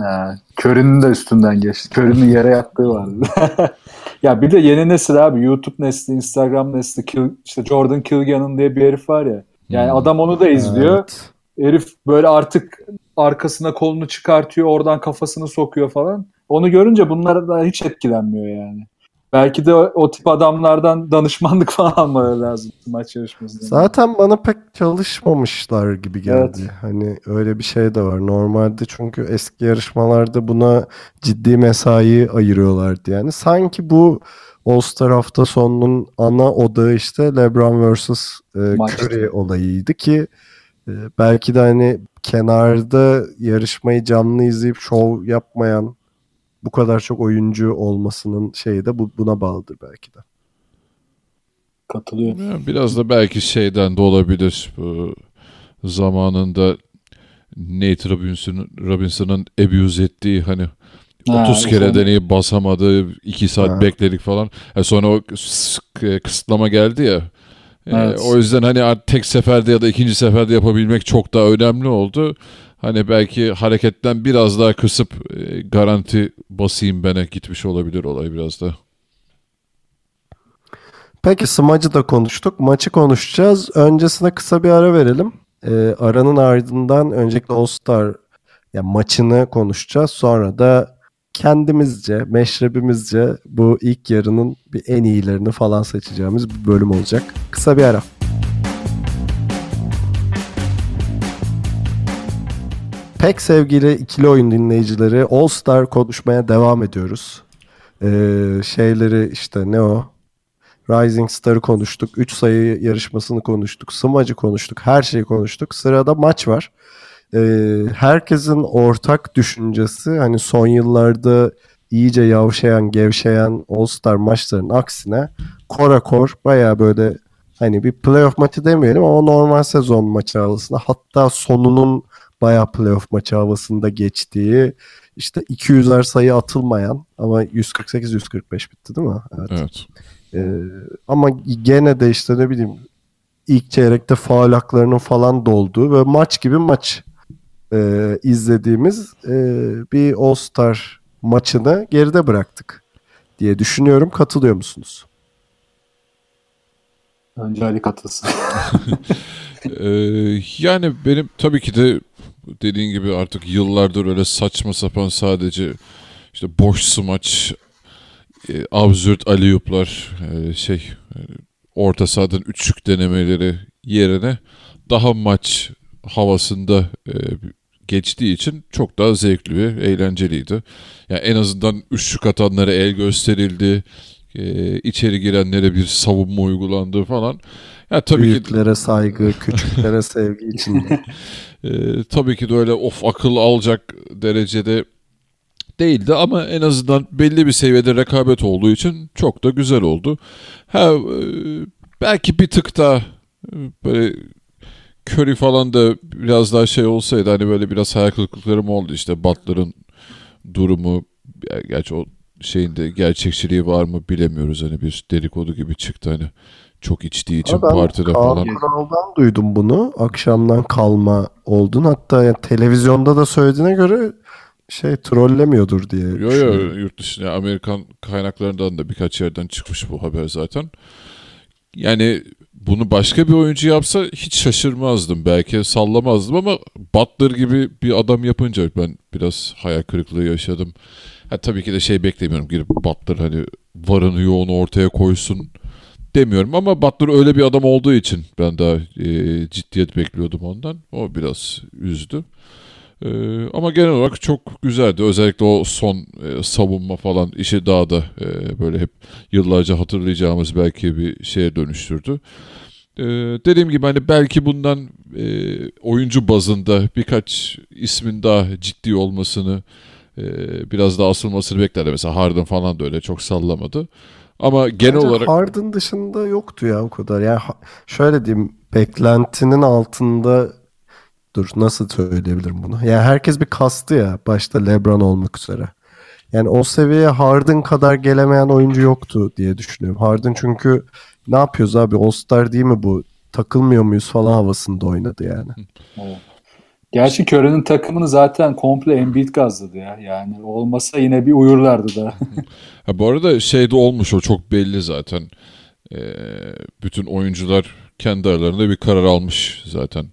Ha, Curry'nin de üstünden geçti. Curry'nin yere yattığı vardı. ya bir de yeni nesil abi. YouTube nesli, Instagram nesli. Kill- işte Jordan Kilgan'ın diye bir herif var ya. Yani Hmm. adam onu da izliyor. Evet. Herif böyle artık arkasına kolunu çıkartıyor. Oradan kafasını sokuyor falan. Onu görünce bunlar da hiç etkilenmiyor yani. Belki de o, o tip adamlardan danışmanlık falan almaları lazım maç yarışmasında. Zaten bana pek çalışmamışlar gibi geldi. Evet. Hani öyle bir şey de var. Normalde çünkü eski yarışmalarda buna ciddi mesai ayırıyorlardı yani. Sanki bu All-Star hafta sonunun ana odağı işte LeBron vs. e. Curry olayıydı ki e, belki de hani kenarda yarışmayı canlı izleyip şov yapmayan bu kadar çok oyuncu olmasının şeyi de bu, buna bağlıdır belki de. Katılıyor. Ya biraz da belki şeyden de olabilir. Bu zamanında Nate Robinson'ın Robinson'ın abuse ettiği hani Ha, 30 kere sonra- deneyip basamadı, 2 saat Ha. bekledik falan. E sonra o kıs- kısıtlama geldi ya. E, Evet. o yüzden hani tek seferde ya da ikinci seferde yapabilmek çok daha önemli oldu. Hani belki hareketten biraz daha kısıp e, garanti basayım bana gitmiş olabilir olay biraz da. Peki smacı da konuştuk. Maçı konuşacağız. Öncesine kısa bir ara verelim. Ee, aranın ardından öncelikle All Star ya maçını konuşacağız. Sonra da kendimizce, meşrebimizce bu ilk yarının bir en iyilerini falan seçeceğimiz bir bölüm olacak. Kısa bir ara. Pek sevgili ikili oyun dinleyicileri All Star konuşmaya devam ediyoruz. Ee, şeyleri işte ne o? Rising Star'ı konuştuk. 3 sayı yarışmasını konuştuk. Smacı konuştuk. Her şeyi konuştuk. Sırada maç var. Ee, herkesin ortak düşüncesi hani son yıllarda iyice yavşayan, gevşeyen All-Star maçlarının aksine kora kor baya böyle hani bir playoff maçı demeyelim ama normal sezon maçı havasında hatta sonunun baya playoff maçı havasında geçtiği işte 200'er sayı atılmayan ama 148-145 bitti değil mi? Evet. Evet. Ee, ama gene de işte ne bileyim ilk çeyrekte faul haklarının falan dolduğu ve maç gibi maç e, izlediğimiz e, bir All-Star maçını geride bıraktık diye düşünüyorum. Katılıyor musunuz? Önce Ali katılsın. Ee, yani benim tabii ki de dediğin gibi artık yıllardır öyle saçma sapan sadece işte boş smaç, e, absürt aliyuplar, e, şey e, orta sahadan üçlük denemeleri yerine daha maç havasında e, geçtiği için çok daha zevkli ve eğlenceliydi. Yani en azından üçlük atanlara el gösterildi, e, içeri girenlere bir savunma uygulandı falan. Ya tabii ki Büyüklere saygı, küçüklere sevgi içinde. ee, tabii ki de öyle of akıl alacak derecede değildi ama en azından belli bir seviyede rekabet olduğu için çok da güzel oldu. Ha e, belki bir tık daha e, böyle Curry falan da biraz daha şey olsaydı hani böyle biraz hayal kırıklıklarım oldu işte Butler'ın durumu gerçi o şeyin de gerçekçiliği var mı bilemiyoruz hani bir dedikodu gibi çıktı hani çok içtiği için ben partide Kaan falan. Kural'dan duydum bunu. Akşamdan kalma oldun. Hatta yani televizyonda da söylediğine göre şey trollemiyordur diye. Yo yo yurt dışında Amerikan kaynaklarından da birkaç yerden çıkmış bu haber zaten. Yani bunu başka bir oyuncu yapsa hiç şaşırmazdım. Belki sallamazdım ama Butler gibi bir adam yapınca ben biraz hayal kırıklığı yaşadım. Ha, tabii ki de şey beklemiyorum. Girip Butler hani varını yoğunu ortaya koysun demiyorum ama Butler öyle bir adam olduğu için ben daha e, ciddiyet bekliyordum ondan. O biraz üzdü. Ee, ama genel olarak çok güzeldi. Özellikle o son e, savunma falan işi daha da e, böyle hep yıllarca hatırlayacağımız belki bir şeye dönüştürdü. Ee, dediğim gibi hani belki bundan e, oyuncu bazında birkaç ismin daha ciddi olmasını e, biraz daha asılmasını beklerdi. Mesela Harden falan da öyle çok sallamadı. Ama genel Bence olarak Harden dışında yoktu ya o kadar. Yani şöyle diyeyim beklentinin altında dur nasıl söyleyebilirim bunu? Yani herkes bir kastı ya başta LeBron olmak üzere. Yani o seviyeye Harden kadar gelemeyen oyuncu yoktu diye düşünüyorum. Harden çünkü ne yapıyoruz abi All-Star değil mi bu? Takılmıyor muyuz falan havasında oynadı yani. Gerçi Curry'nin takımını zaten komple Embiid gazladı ya. Yani olmasa yine bir uyurlardı da. Ha, bu arada şey de olmuş o çok belli zaten. Ee, bütün oyuncular kendi aralarında bir karar almış zaten.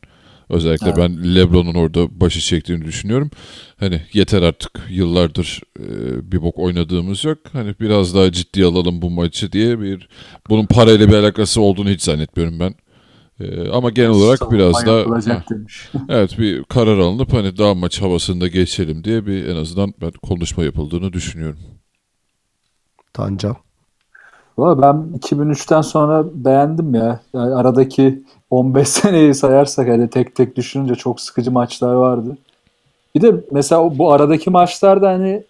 Özellikle Evet. ben LeBron'un orada başı çektiğini düşünüyorum. Hani yeter artık yıllardır e, bir bok oynadığımız yok. Hani biraz daha ciddi alalım bu maçı diye bir bunun parayla bir alakası olduğunu hiç zannetmiyorum ben. Ee, ama genel olarak Savunma biraz demiş. evet bir karar alınıp hani daha maç havasında geçelim diye bir en azından ben konuşma yapıldığını düşünüyorum. Tancan. Valla ben 2003'ten sonra beğendim ya. Yani aradaki 15 seneyi sayarsak hani tek tek düşününce çok sıkıcı maçlar vardı. Bir de mesela bu aradaki maçlarda hani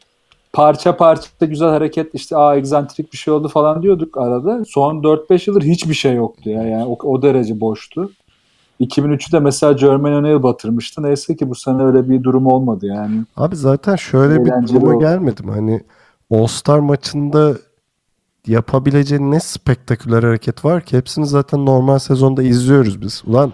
parça parça güzel hareket işte aa egzantrik bir şey oldu falan diyorduk arada. Son 4-5 yıldır hiçbir şey yoktu ya. Yani o, o derece boştu. 2003'ü de mesela Jermaine O'Neal batırmıştı. Neyse ki bu sene öyle bir durum olmadı yani. Abi zaten şöyle bir duruma oldu. gelmedim. Hani All-Star maçında yapabileceğin ne spektaküler hareket var ki hepsini zaten normal sezonda izliyoruz biz. Ulan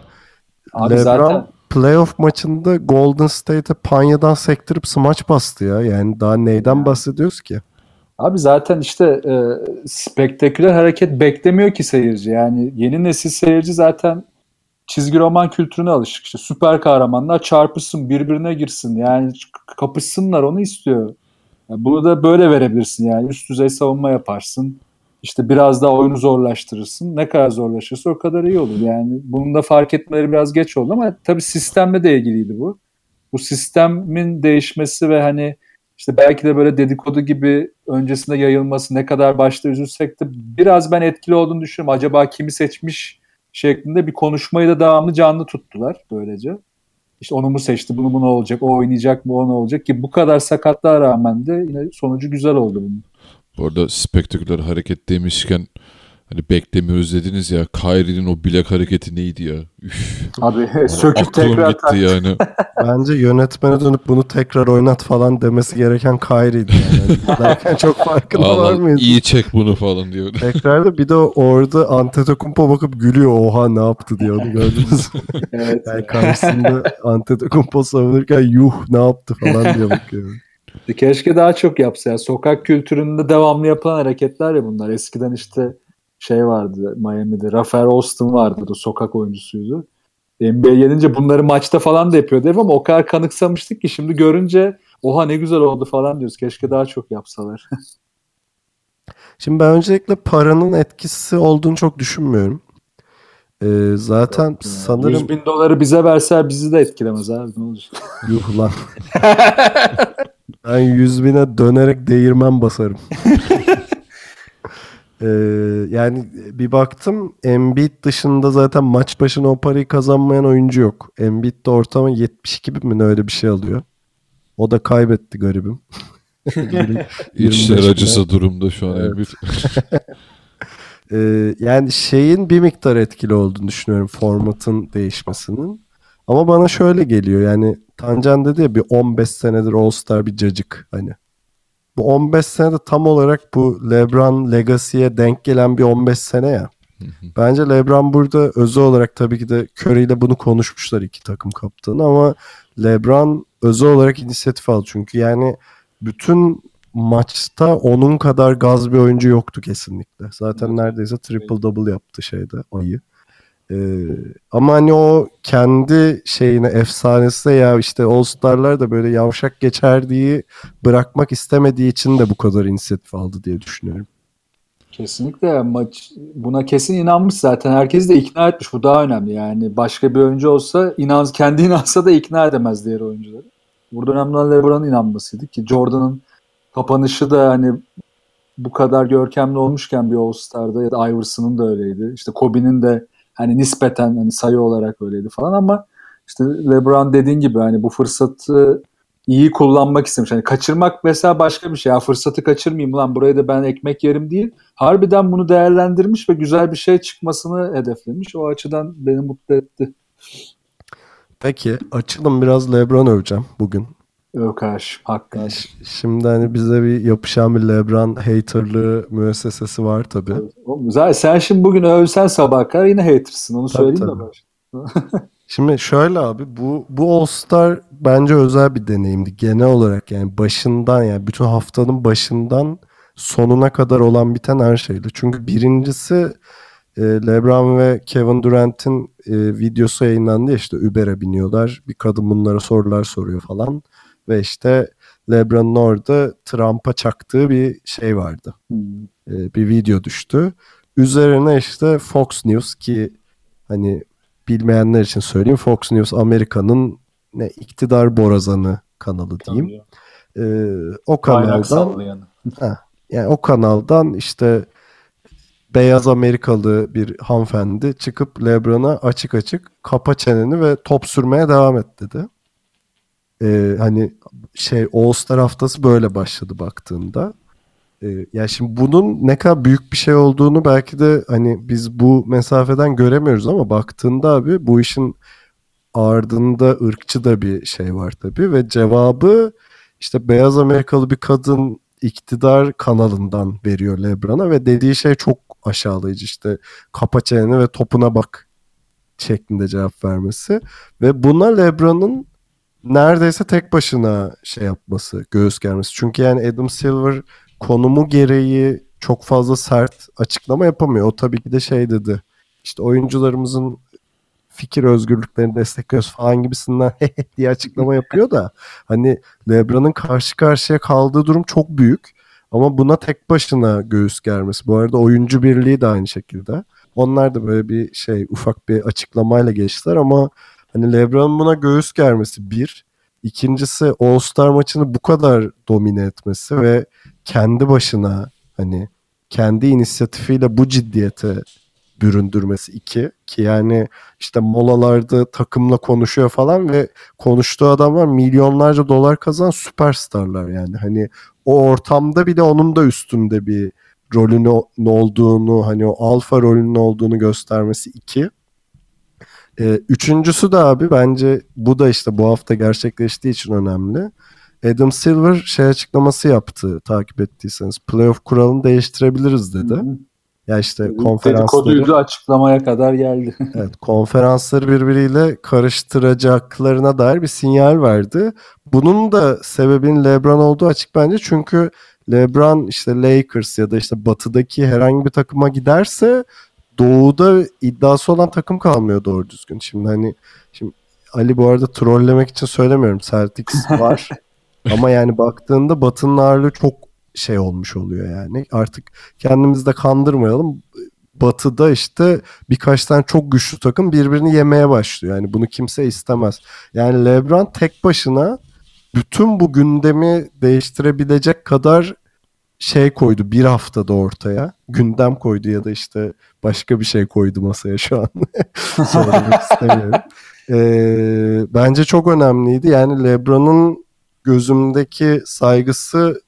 Abi LeBron zaten playoff maçında Golden State'e panyadan sektirip smaç bastı ya. Yani daha neyden bahsediyoruz ki? Abi zaten işte e, spektaküler hareket beklemiyor ki seyirci. Yani yeni nesil seyirci zaten çizgi roman kültürüne alışık. İşte süper kahramanlar çarpışsın, birbirine girsin. Yani kapışsınlar onu istiyor. Yani bunu da böyle verebilirsin yani. Üst düzey savunma yaparsın. İşte biraz daha oyunu zorlaştırırsın. Ne kadar zorlaşırsa o kadar iyi olur. Yani bunu da fark etmeleri biraz geç oldu ama tabii sistemle de ilgiliydi bu. Bu sistemin değişmesi ve hani işte belki de böyle dedikodu gibi öncesinde yayılması ne kadar başta üzülsek de biraz ben etkili olduğunu düşünüyorum. Acaba kimi seçmiş şeklinde bir konuşmayı da devamlı canlı tuttular böylece. İşte onu mu seçti, bunu mu ne olacak, o oynayacak mı, o ne olacak ki bu kadar sakatlığa rağmen de yine sonucu güzel oldu bunun. Bu arada spektaküler hareket demişken hani beklemiyoruz dediniz ya Kyrie'nin o bilek hareketi neydi ya? Üf, Abi söküp aklım tekrar gitti yani. Bence yönetmene dönüp bunu tekrar oynat falan demesi gereken Kyrie'di. Yani. Derken çok farkında var Allah mıyız? iyi çek bunu falan diyor. Tekrarda bir de orada Antetokounmpo bakıp gülüyor. Oha ne yaptı diye onu gördünüz? Evet. Yani karşısında Antetokounmpo savunurken yuh ne yaptı falan diye bakıyor. Keşke daha çok yapsa ya. Sokak kültüründe devamlı yapılan hareketler ya bunlar. Eskiden işte şey vardı Miami'de. Rafael Austin vardı. O sokak oyuncusuydu. NBA gelince bunları maçta falan da yapıyordu ama o kadar kanıksamıştık ki şimdi görünce oha ne güzel oldu falan diyoruz. Keşke daha çok yapsalar. Şimdi ben öncelikle paranın etkisi olduğunu çok düşünmüyorum. Ee, zaten sanırım 100 bin doları bize verseler bizi de etkilemez abi. Ne olacak? yuh lan. ben 100 bine dönerek değirmen basarım. Ee, yani bir baktım Embiid dışında zaten maç başına o parayı kazanmayan oyuncu yok. Embiid de ortalama 72 bin mi öyle bir şey alıyor. O da kaybetti garibim. İçler 25 acısı durumda şu an Emir. Ee, yani şeyin bir miktar etkili olduğunu düşünüyorum formatın değişmesinin. Ama bana şöyle geliyor yani Tancan dedi ya bir 15 senedir All Star bir cacık hani. Bu 15 senede tam olarak bu LeBron Legacy'ye denk gelen bir 15 sene ya. Bence LeBron burada özel olarak tabii ki de Curry ile bunu konuşmuşlar iki takım kaptanı ama LeBron özel olarak inisiyatif aldı. Çünkü yani bütün maçta onun kadar gaz bir oyuncu yoktu kesinlikle. Zaten neredeyse triple double yaptı şeyde ayı. Ee, ama hani o kendi şeyine efsanesi ya işte All Star'lar da böyle yavşak geçerdiği bırakmak istemediği için de bu kadar inisiyatif aldı diye düşünüyorum. Kesinlikle maç buna kesin inanmış zaten. Herkes de ikna etmiş. Bu daha önemli. Yani başka bir oyuncu olsa inan kendi inansa da ikna edemez diğer oyuncuları. Burada önemli olan LeBron'un inanmasıydı ki Jordan'ın kapanışı da hani bu kadar görkemli olmuşken bir All-Star'da ya da Iverson'ın da öyleydi. İşte Kobe'nin de hani nispeten hani sayı olarak öyleydi falan ama işte LeBron dediğin gibi hani bu fırsatı iyi kullanmak istemiş. Hani kaçırmak mesela başka bir şey. Ya fırsatı kaçırmayayım lan buraya da ben ekmek yerim değil. Harbiden bunu değerlendirmiş ve güzel bir şey çıkmasını hedeflemiş. O açıdan beni mutlu etti. Peki açalım biraz LeBron öveceğim bugün. Kardeşim hakikaten. Şimdi hani bize bir yapışan bir LeBron haterlığı müessesesi var tabii. Zaten sen şimdi bugün övsen sabah kadar yine hatersın. Onu Tabii, söyleyeyim tabii. de. Şimdi şöyle abi bu bu All Star bence özel bir deneyimdi. Genel olarak yani başından yani bütün haftanın başından sonuna kadar olan biten her şeydi. Çünkü birincisi e, LeBron ve Kevin Durant'in e, videosu yayınlandı ya işte Uber'e biniyorlar. Bir kadın bunlara sorular soruyor falan. Ve işte LeBron'un orada Trump'a çaktığı bir şey vardı. Hmm. E, bir video düştü. Üzerine işte Fox News ki hani bilmeyenler için söyleyeyim Fox News Amerika'nın ne iktidar borazanı kanalı diyeyim. Ee, o kanaldan sallayanı. yani o kanaldan işte beyaz Amerikalı bir hanımefendi çıkıp LeBron'a açık açık kapa çeneni ve top sürmeye devam et dedi. Ee, hani şey All Star böyle başladı baktığında. Ee, ya şimdi bunun ne kadar büyük bir şey olduğunu belki de hani biz bu mesafeden göremiyoruz ama baktığında abi bu işin ardında ırkçı da bir şey var tabii ve cevabı işte beyaz Amerikalı bir kadın iktidar kanalından veriyor LeBron'a ve dediği şey çok aşağılayıcı işte kapa çeneni ve topuna bak şeklinde cevap vermesi ve buna LeBron'un neredeyse tek başına şey yapması, göğüs germesi. Çünkü yani Adam Silver konumu gereği çok fazla sert açıklama yapamıyor. O tabii ki de şey dedi. İşte oyuncularımızın fikir özgürlüklerini destekliyoruz falan gibisinden diye açıklama yapıyor da hani LeBron'un karşı karşıya kaldığı durum çok büyük ama buna tek başına göğüs germesi. Bu arada oyuncu birliği de aynı şekilde. Onlar da böyle bir şey ufak bir açıklamayla geçtiler ama hani LeBron'un buna göğüs germesi bir. İkincisi All Star maçını bu kadar domine etmesi ve kendi başına hani kendi inisiyatifiyle bu ciddiyete büründürmesi iki ki yani işte molalarda takımla konuşuyor falan ve konuştuğu adamlar milyonlarca dolar kazanan süperstarlar yani hani o ortamda bile onun da üstünde bir rolünün olduğunu hani o alfa rolünün olduğunu göstermesi iki. Ee, üçüncüsü de abi bence bu da işte bu hafta gerçekleştiği için önemli. Adam Silver şey açıklaması yaptı takip ettiyseniz. Playoff kuralını değiştirebiliriz dedi. Hı hı. Ya işte Dedikoduydu konferansları, açıklamaya kadar geldi. evet, konferansları birbiriyle karıştıracaklarına dair bir sinyal verdi. Bunun da sebebinin LeBron olduğu açık bence. Çünkü LeBron işte Lakers ya da işte batıdaki herhangi bir takıma giderse doğuda iddiası olan takım kalmıyor doğru düzgün. Şimdi hani şimdi Ali bu arada trollemek için söylemiyorum. Celtics var. Ama yani baktığında Batı'nın ağırlığı çok şey olmuş oluyor yani. Artık kendimizi de kandırmayalım. Batı'da işte birkaç tane çok güçlü takım birbirini yemeye başlıyor. Yani bunu kimse istemez. Yani LeBron tek başına bütün bu gündemi değiştirebilecek kadar şey koydu bir haftada ortaya. Gündem koydu ya da işte başka bir şey koydu masaya şu an. Söylemek istemiyorum. Ee, bence çok önemliydi. Yani LeBron'un gözümdeki saygısı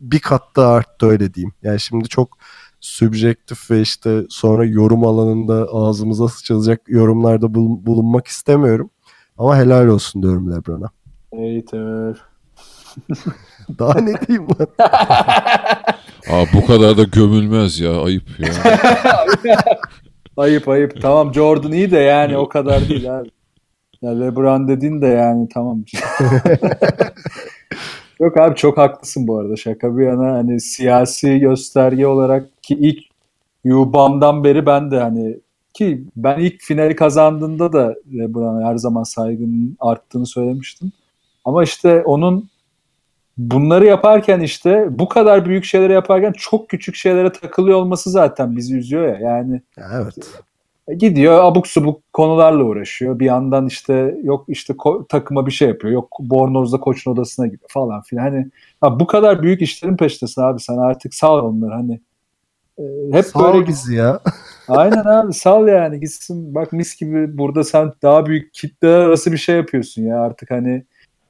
bir kat daha arttı öyle diyeyim. Yani şimdi çok sübjektif ve işte sonra yorum alanında ağzımıza sıçılacak yorumlarda bul- bulunmak istemiyorum. Ama helal olsun diyorum Lebron'a. Hater. Daha ne diyeyim lan? Aa, bu kadar da gömülmez ya ayıp ya. Ayıp ayıp. Tamam Jordan iyi de yani o kadar değil abi. Ya LeBron dediğin de yani tamam. Yok abi çok haklısın bu arada. Şaka bir yana hani siyasi gösterge olarak ki ilk Yubam'dan beri ben de hani ki ben ilk finali kazandığında da LeBron'a her zaman saygının arttığını söylemiştim. Ama işte onun bunları yaparken işte bu kadar büyük şeyleri yaparken çok küçük şeylere takılıyor olması zaten bizi üzüyor ya. Yani Ya evet. gidiyor abuk subuk konularla uğraşıyor. Bir yandan işte yok işte ko- takıma bir şey yapıyor. Yok Bornoz'da koçun odasına gidiyor falan filan. Hani ha, bu kadar büyük işlerin peştesin abi sen artık sal onları hani. Ee, hep Sağ böyle ol bizi ya. Aynen abi sal yani gitsin bak mis gibi burada sen daha büyük kitleler arası bir şey yapıyorsun ya artık hani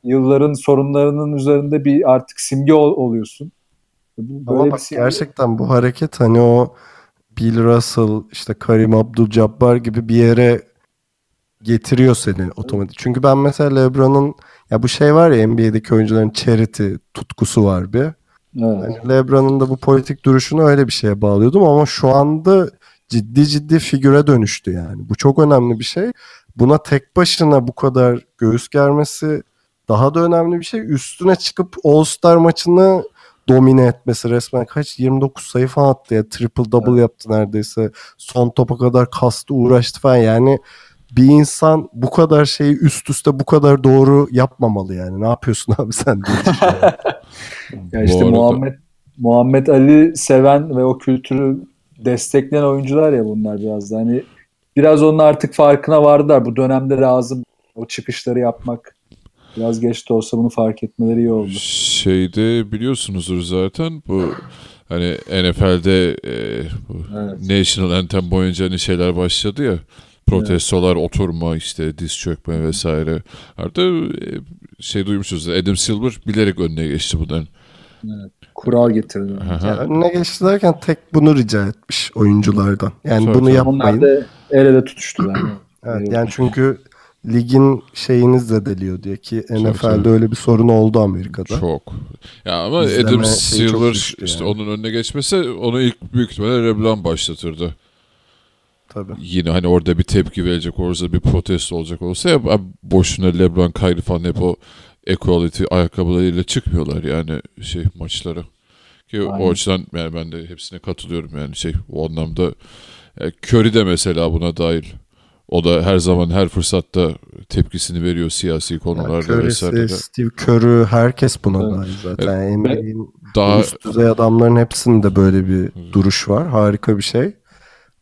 yılların sorunlarının üzerinde bir artık simge ol- oluyorsun. Ama Böyle bir bak simge- gerçekten bu hareket hani o Bill Russell işte Karim Abdul-Jabbar gibi bir yere getiriyor seni otomatik. Çünkü ben mesela LeBron'un ya bu şey var ya NBA'deki oyuncuların charity tutkusu var bir. Evet. Hani LeBron'un da bu politik duruşunu öyle bir şeye bağlıyordum ama şu anda ciddi ciddi figüre dönüştü yani. Bu çok önemli bir şey. Buna tek başına bu kadar göğüs germesi daha da önemli bir şey. Üstüne çıkıp All-Star maçını domine etmesi resmen kaç 29 sayı falan attı ya triple double yaptı neredeyse. Son topa kadar kastı uğraştı falan yani bir insan bu kadar şeyi üst üste bu kadar doğru yapmamalı yani. Ne yapıyorsun abi sen. Ya işte arada- Muhammed Muhammed Ali seven ve o kültürü destekleyen oyuncular ya bunlar biraz da. Hani biraz onun artık farkına vardılar. Bu dönemde lazım o çıkışları yapmak. Biraz geç de olsa bunu fark etmeleri iyi oldu. Şeyde biliyorsunuzdur zaten bu hani NFL'de e, bu Evet. National Anthem boyunca hani şeyler başladı ya protestolar, oturma işte diz çökme vesaire. Artık e, şey duymuşsunuz Adam Silver bilerek önüne geçti bunların. Kural getirdi. Yani önüne geçti derken tek bunu rica etmiş oyunculardan. Yani Tabii, bunu yapmayın. Onlar da el ele tutuştular. Evet, yani çünkü ligin şeyiniz zedeliyor diye ki NFL'de öyle bir sorun oldu Amerika'da. Çok. Ya ama İzleme Adam Silver işte yani. onun önüne geçmese onu ilk büyük ihtimalle LeBron başlatırdı. Tabii. Yine hani orada bir tepki verecek, orada bir protesto olacak olsa ya boşuna LeBron, Kyrie falan hep o equality ayakkabılarıyla çıkmıyorlar yani şey maçlara. Ki Aynen. o açıdan yani ben de hepsine katılıyorum yani şey o anlamda e, Curry de mesela buna dahil. O da her zaman her fırsatta tepkisini veriyor siyasi Yani konularda Curry'si, vesaire. Steve Kerr'ü herkes buna Evet. dahil zaten. Yani NBA'in Daha üst düzey adamların hepsinde böyle bir duruş var. Harika bir şey.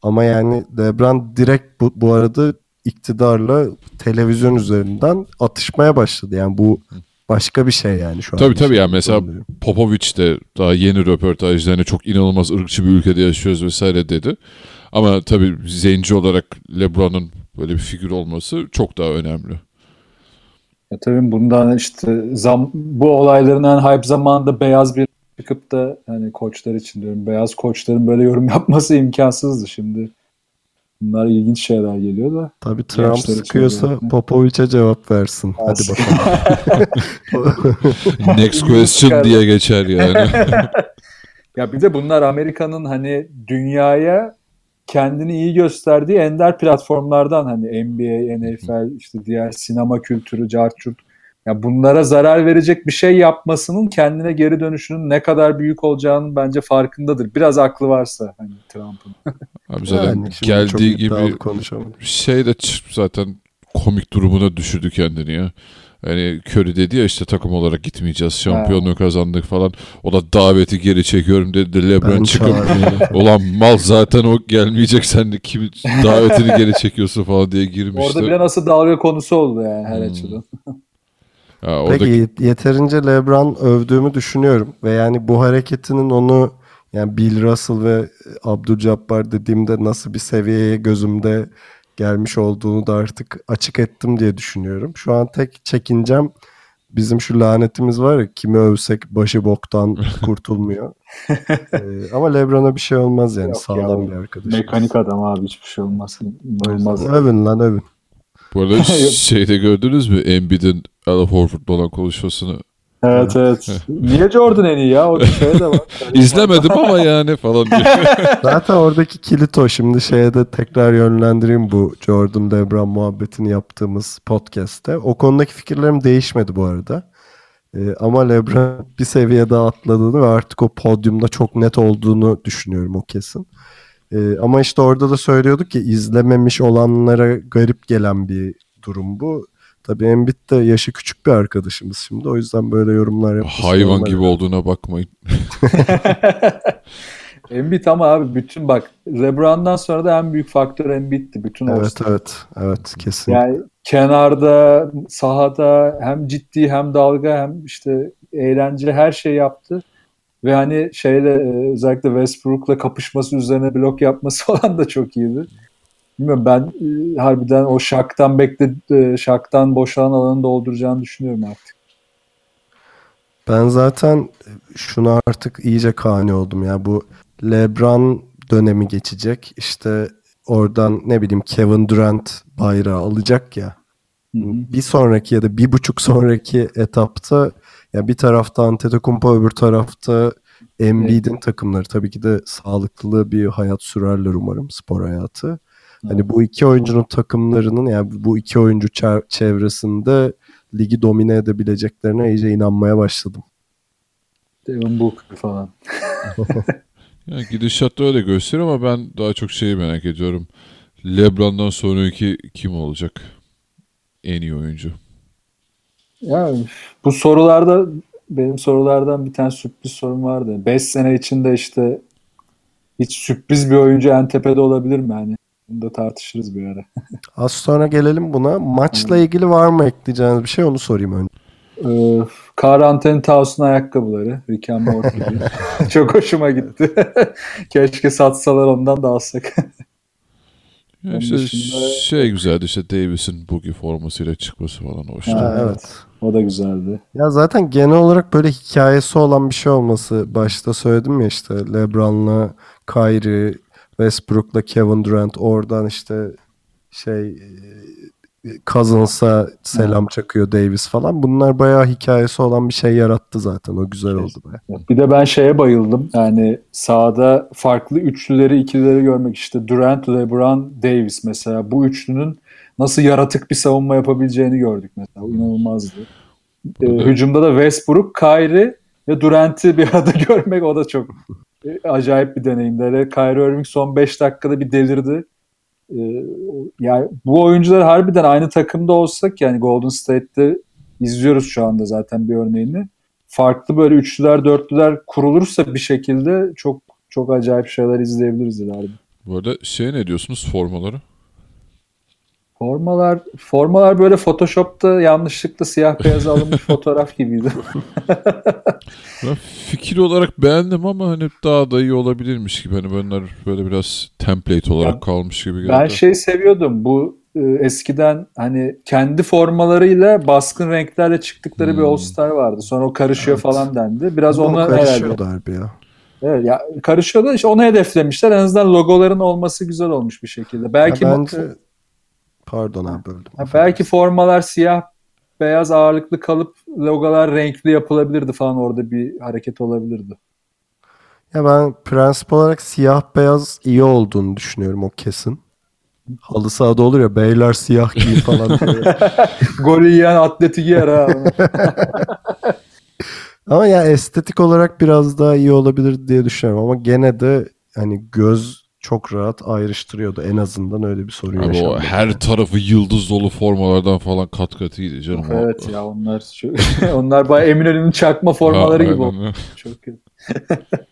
Ama yani LeBron direkt bu, bu arada iktidarla televizyon üzerinden atışmaya başladı. Yani bu başka bir şey yani şu an. Tabii tabii yani mesela. Popovic de daha yeni röportajlarında çok inanılmaz ırkçı bir ülkede yaşıyoruz vesaire dedi. Ama tabii zenci olarak LeBron'un böyle bir figür olması çok daha önemli. Ya tabii bundan işte zam, bu olayların en hype zamanında beyaz bir çıkıp da hani koçlar için diyorum beyaz koçların böyle yorum yapması imkansızdı şimdi. Bunlar ilginç şeyler geliyor da. Tabii Trump sıkıyorsa. Popovic'e cevap versin. Hadi Versin. bakalım. Next question diye geçer yani. Ya bir de bunlar Amerika'nın hani dünyaya kendini iyi gösterdiği ender platformlardan hani NBA, NFL, işte diğer sinema kültürü, carçurt. Ya bunlara zarar verecek bir şey yapmasının kendine geri dönüşünün ne kadar büyük olacağının bence farkındadır. Biraz aklı varsa hani Trump'ın. Abi zaten Yani geldiği gibi şey de zaten komik durumuna düşürdü kendini ya. Hani Curry dedi ya işte takım olarak gitmeyeceğiz. Şampiyonluğu kazandık falan. O da daveti geri çekiyorum dedi. LeBron Ben çıkıp ulan mal zaten o gelmeyecek sen de kimi davetini geri çekiyorsun falan diye girmişti. Orada bile nasıl dalga konusu oldu yani her Hmm. açıdan. Ha, oradaki- Peki yeterince LeBron övdüğümü düşünüyorum ve yani bu hareketinin onu yani Bill Russell ve Abdul-Jabbar dediğimde nasıl bir seviyeye gözümde gelmiş olduğunu da artık açık ettim diye düşünüyorum. Şu an tek çekincem bizim şu lanetimiz var ya kimi övsek başı boktan kurtulmuyor. Ee, ama Lebron'a bir şey olmaz yani Yok sağlam ya, bir arkadaş. Mekanik adam abi hiçbir şey olmaz. Olmaz. Övün lan övün. Bu arada şeyde gördünüz mü Embiid'in Al Horford'la olan konuşmasını? Evet evet. Niye Jordan en iyi ya? O şey de var. İzlemedim ama yani falan diyor. Zaten oradaki kilit o. Şimdi şeye de tekrar yönlendireyim bu Jordan Lebron muhabbetini yaptığımız podcast'te. O konudaki fikirlerim değişmedi bu arada. Ee, ama Lebron bir seviye daha atladığını ve artık o podyumda çok net olduğunu düşünüyorum o kesin. Ee, ama işte orada da söylüyorduk ki izlememiş olanlara garip gelen bir durum bu. Tabii Embiid de yaşı küçük bir arkadaşımız şimdi. O yüzden böyle yorumlar yapması Hayvan gibi olduğuna bakmayın. Embiid ama abi bütün bak LeBron'dan sonra da en büyük faktör Embiid'ti. Bütün Evet All-Star. evet. Evet kesin. Yani kenarda, sahada hem ciddi hem dalga hem işte eğlenceli her şey yaptı. Ve hani şeyle e, özellikle Westbrook'la kapışması üzerine blok yapması falan da çok iyiydi. Bilmiyorum ben e, harbiden o Şak'tan bekledi, e, Şak'tan boşalan alanı dolduracağını düşünüyorum artık. Ben zaten şuna artık iyice kani oldum ya. Bu LeBron dönemi geçecek. İşte oradan ne bileyim Kevin Durant bayrağı alacak ya. Hı hı. Bir sonraki ya da bir buçuk sonraki etapta ya bir tarafta Antetokounmpo öbür tarafta Embiid'in takımları tabii ki de sağlıklı bir hayat sürerler umarım spor hayatı. Hani bu iki oyuncunun takımlarının yani bu iki oyuncu çev- çevresinde ligi domine edebileceklerine iyice inanmaya başladım. Devin Booker falan. Yani gidişatta öyle gösteriyor ama ben daha çok şeyi merak ediyorum. LeBron'dan sonraki kim olacak? En iyi oyuncu. Ya bu sorularda benim sorulardan bir tane sürpriz sorum vardı. 5 sene içinde işte hiç sürpriz bir oyuncu en tepede olabilir mi? Hani bunu da tartışırız bir ara. Az sonra gelelim buna. Maçla ilgili var mı ekleyeceğiniz bir şey onu sorayım önce. Ee, Towns'un ayakkabıları. Rick and Morty gibi. Çok hoşuma gitti. Keşke satsalar ondan da alsak. Ya işte dışında- şey güzeldi işte Davis'in boogie formasıyla çıkması falan hoştu. Ha, evet. O da güzeldi. Ya zaten genel olarak böyle hikayesi olan bir şey olması. Başta söyledim ya işte LeBron'la Kyrie, Westbrook'la Kevin Durant oradan işte şey e, Cousins'a selam çakıyor Davis falan. Bunlar bayağı hikayesi olan bir şey yarattı zaten. O güzel oldu bayağı. Bir de ben şeye bayıldım. Yani sahada farklı üçlüleri, ikilileri görmek işte Durant, LeBron, Davis mesela. Bu üçlünün nasıl yaratık bir savunma yapabileceğini gördük mesela. O inanılmazdı. Ee, hücumda da Westbrook, Kyrie ve Durant'i bir arada görmek o da çok acayip bir deneyimdi. Hele Kyrie Irving son 5 dakikada bir delirdi. Ee, yani bu oyuncular harbiden aynı takımda olsak yani Golden State'te izliyoruz şu anda zaten bir örneğini. Farklı böyle üçlüler, dörtlüler kurulursa bir şekilde çok çok acayip şeyler izleyebiliriz ileride. Bu arada şey ne diyorsunuz formaları? Formalar formalar böyle Photoshop'ta yanlışlıkla siyah beyaz alınmış fotoğraf gibiydi. Ben fikir olarak beğendim ama hani daha da iyi olabilirmiş gibi. Hani bunlar böyle biraz template olarak Ben- kalmış gibi geldi. Ben şey seviyordum bu e, eskiden hani kendi formalarıyla baskın renklerle çıktıkları bir Hmm. All Star vardı. Sonra o karışıyor Evet. falan dendi. Biraz Ama ona herhalde. karışıyordu harbi ya. Evet ya karışıyordu işte onu hedeflemişler. En azından logoların olması güzel olmuş bir şekilde. Belki Ya bence pardon abi böldüm. Ha, belki formalar siyah beyaz ağırlıklı kalıp logolar renkli yapılabilirdi falan orada bir hareket olabilirdi. Ya ben prensip olarak siyah beyaz iyi olduğunu düşünüyorum o kesin. Halı sahada olur ya beyler siyah giy falan diye. Golü yiyen atleti giyer ha. Ama ya estetik olarak biraz daha iyi olabilir diye düşünüyorum ama gene de hani göz çok rahat ayrıştırıyordu en azından öyle bir sorun Abi o yaşamadım. her tarafı yıldız dolu formalardan falan kat kat iyiydi canım. O- evet ya onlar çok, onlar bayağı Eminönü'nün çakma formaları Ha, gibi oldu. Çok kötü.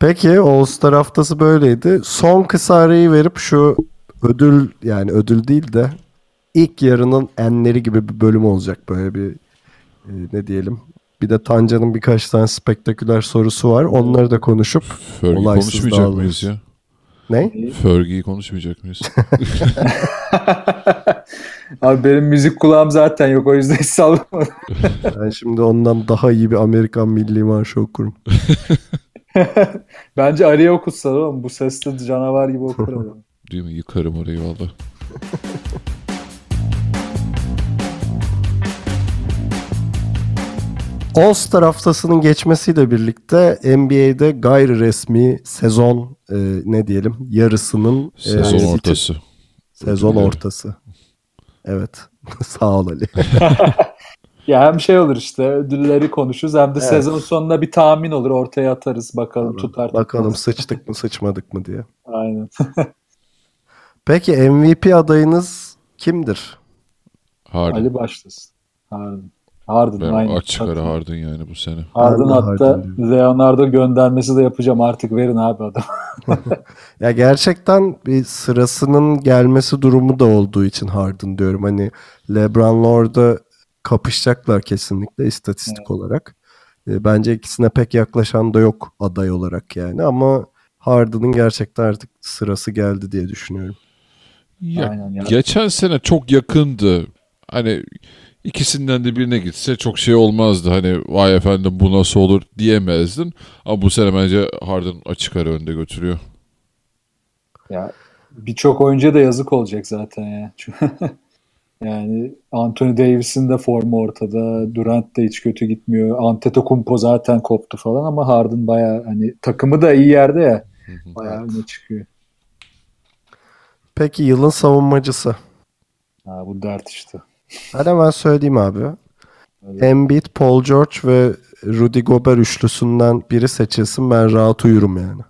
Peki All Star haftası böyleydi. Son kısa arayı verip şu ödül yani ödül değil de ilk yarının enleri gibi bir bölüm olacak böyle bir e, ne diyelim. Bir de Tanca'nın birkaç tane spektaküler sorusu var. Onları da konuşup Fergie Olaysız konuşmayacak dağılırız. mıyız ya? Ne? Fergie'yi konuşmayacak mıyız? Abi benim müzik kulağım zaten yok o yüzden hiç sallamadım. Ben şimdi ondan daha iyi bir Amerikan milli marşı okurum. Bence okutsalar oğlum. Bu sesle canavar gibi okur adam. Değil mi? Yıkarım orayı valla. All-Star haftasının geçmesiyle birlikte NBA'de gayri resmi sezon e, ne diyelim yarısının e, Sezon ziti- ortası. Sezon ortası. Evet. Sağ ol Ali. Ya hem şey olur işte ödülleri konuşuruz hem de Evet. sezon sonunda bir tahmin olur ortaya atarız bakalım tutar. Bakalım sıçtık mı sıçmadık mı diye. Aynen. Peki MVP adayınız kimdir? Harden. Ali başlasın. Harden. Harden Ben aynen. açık ara. Harden yani bu sene. Harden hatta Harden. Leonardo göndermesi de yapacağım artık verin abi adam. Ya gerçekten bir sırasının gelmesi durumu da olduğu için Harden diyorum. Hani LeBron'la orada kapışacaklar kesinlikle istatistik olarak. E, bence ikisine pek yaklaşan da yok aday olarak yani ama Harden'ın gerçekten artık sırası geldi diye düşünüyorum. Ya, Aynen ya. Geçen sene çok yakındı. Hani ikisinden de birine gitse çok şey olmazdı. Hani vay efendim bu nasıl olur diyemezdin. Ama bu sene bence Harden açık ara önde götürüyor. Ya birçok oyuncuya da yazık olacak zaten ya. Yani Anthony Davis'in de formu ortada. Durant da hiç kötü gitmiyor. Antetokounmpo zaten koptu falan ama Harden baya hani takımı da iyi yerde ya. Bayağı öne çıkıyor. Peki yılın savunmacısı. Ha, bu dert işte. Hadi hemen söyleyeyim abi. Evet. Embiid, Paul George ve Rudy Gobert üçlüsünden biri seçilsin ben rahat uyurum yani.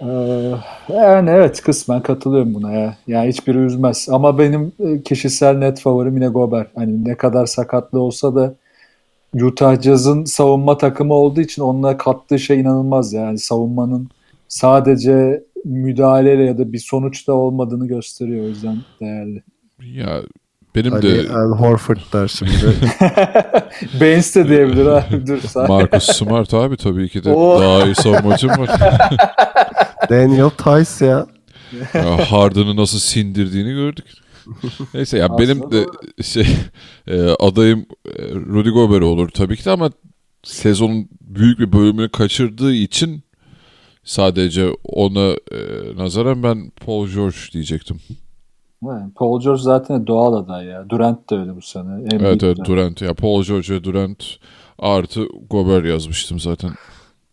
Ee, yani evet kısmen katılıyorum buna ya. Yani hiçbiri üzmez. Ama benim e, kişisel net favorim yine Gobert. Hani ne kadar sakatlı olsa da Utah Jazz'ın savunma takımı olduğu için onunla kattığı şey inanılmaz yani. Savunmanın sadece müdahaleyle ya da bir sonuçta olmadığını gösteriyor. O yüzden değerli. Ya benim Ali de Al Horford der şimdi. Baines de diyebilir abi. Dur sen. Marcus Smart abi tabii ki de Oo. daha iyi savunmacım var. Daniel Tice ya. Ya Harden'ı nasıl sindirdiğini gördük. Neyse ya benim Aslında de şey e, adayım e, Rudy Gobert olur tabii ki de ama sezonun büyük bir bölümünü kaçırdığı için sadece ona e, nazaran ben Paul George diyecektim. Paul George zaten doğal aday ya. Durant de öyle bu sene. Embiid Evet de. evet Durant ya Paul George ve Durant artı Gobert yazmıştım zaten.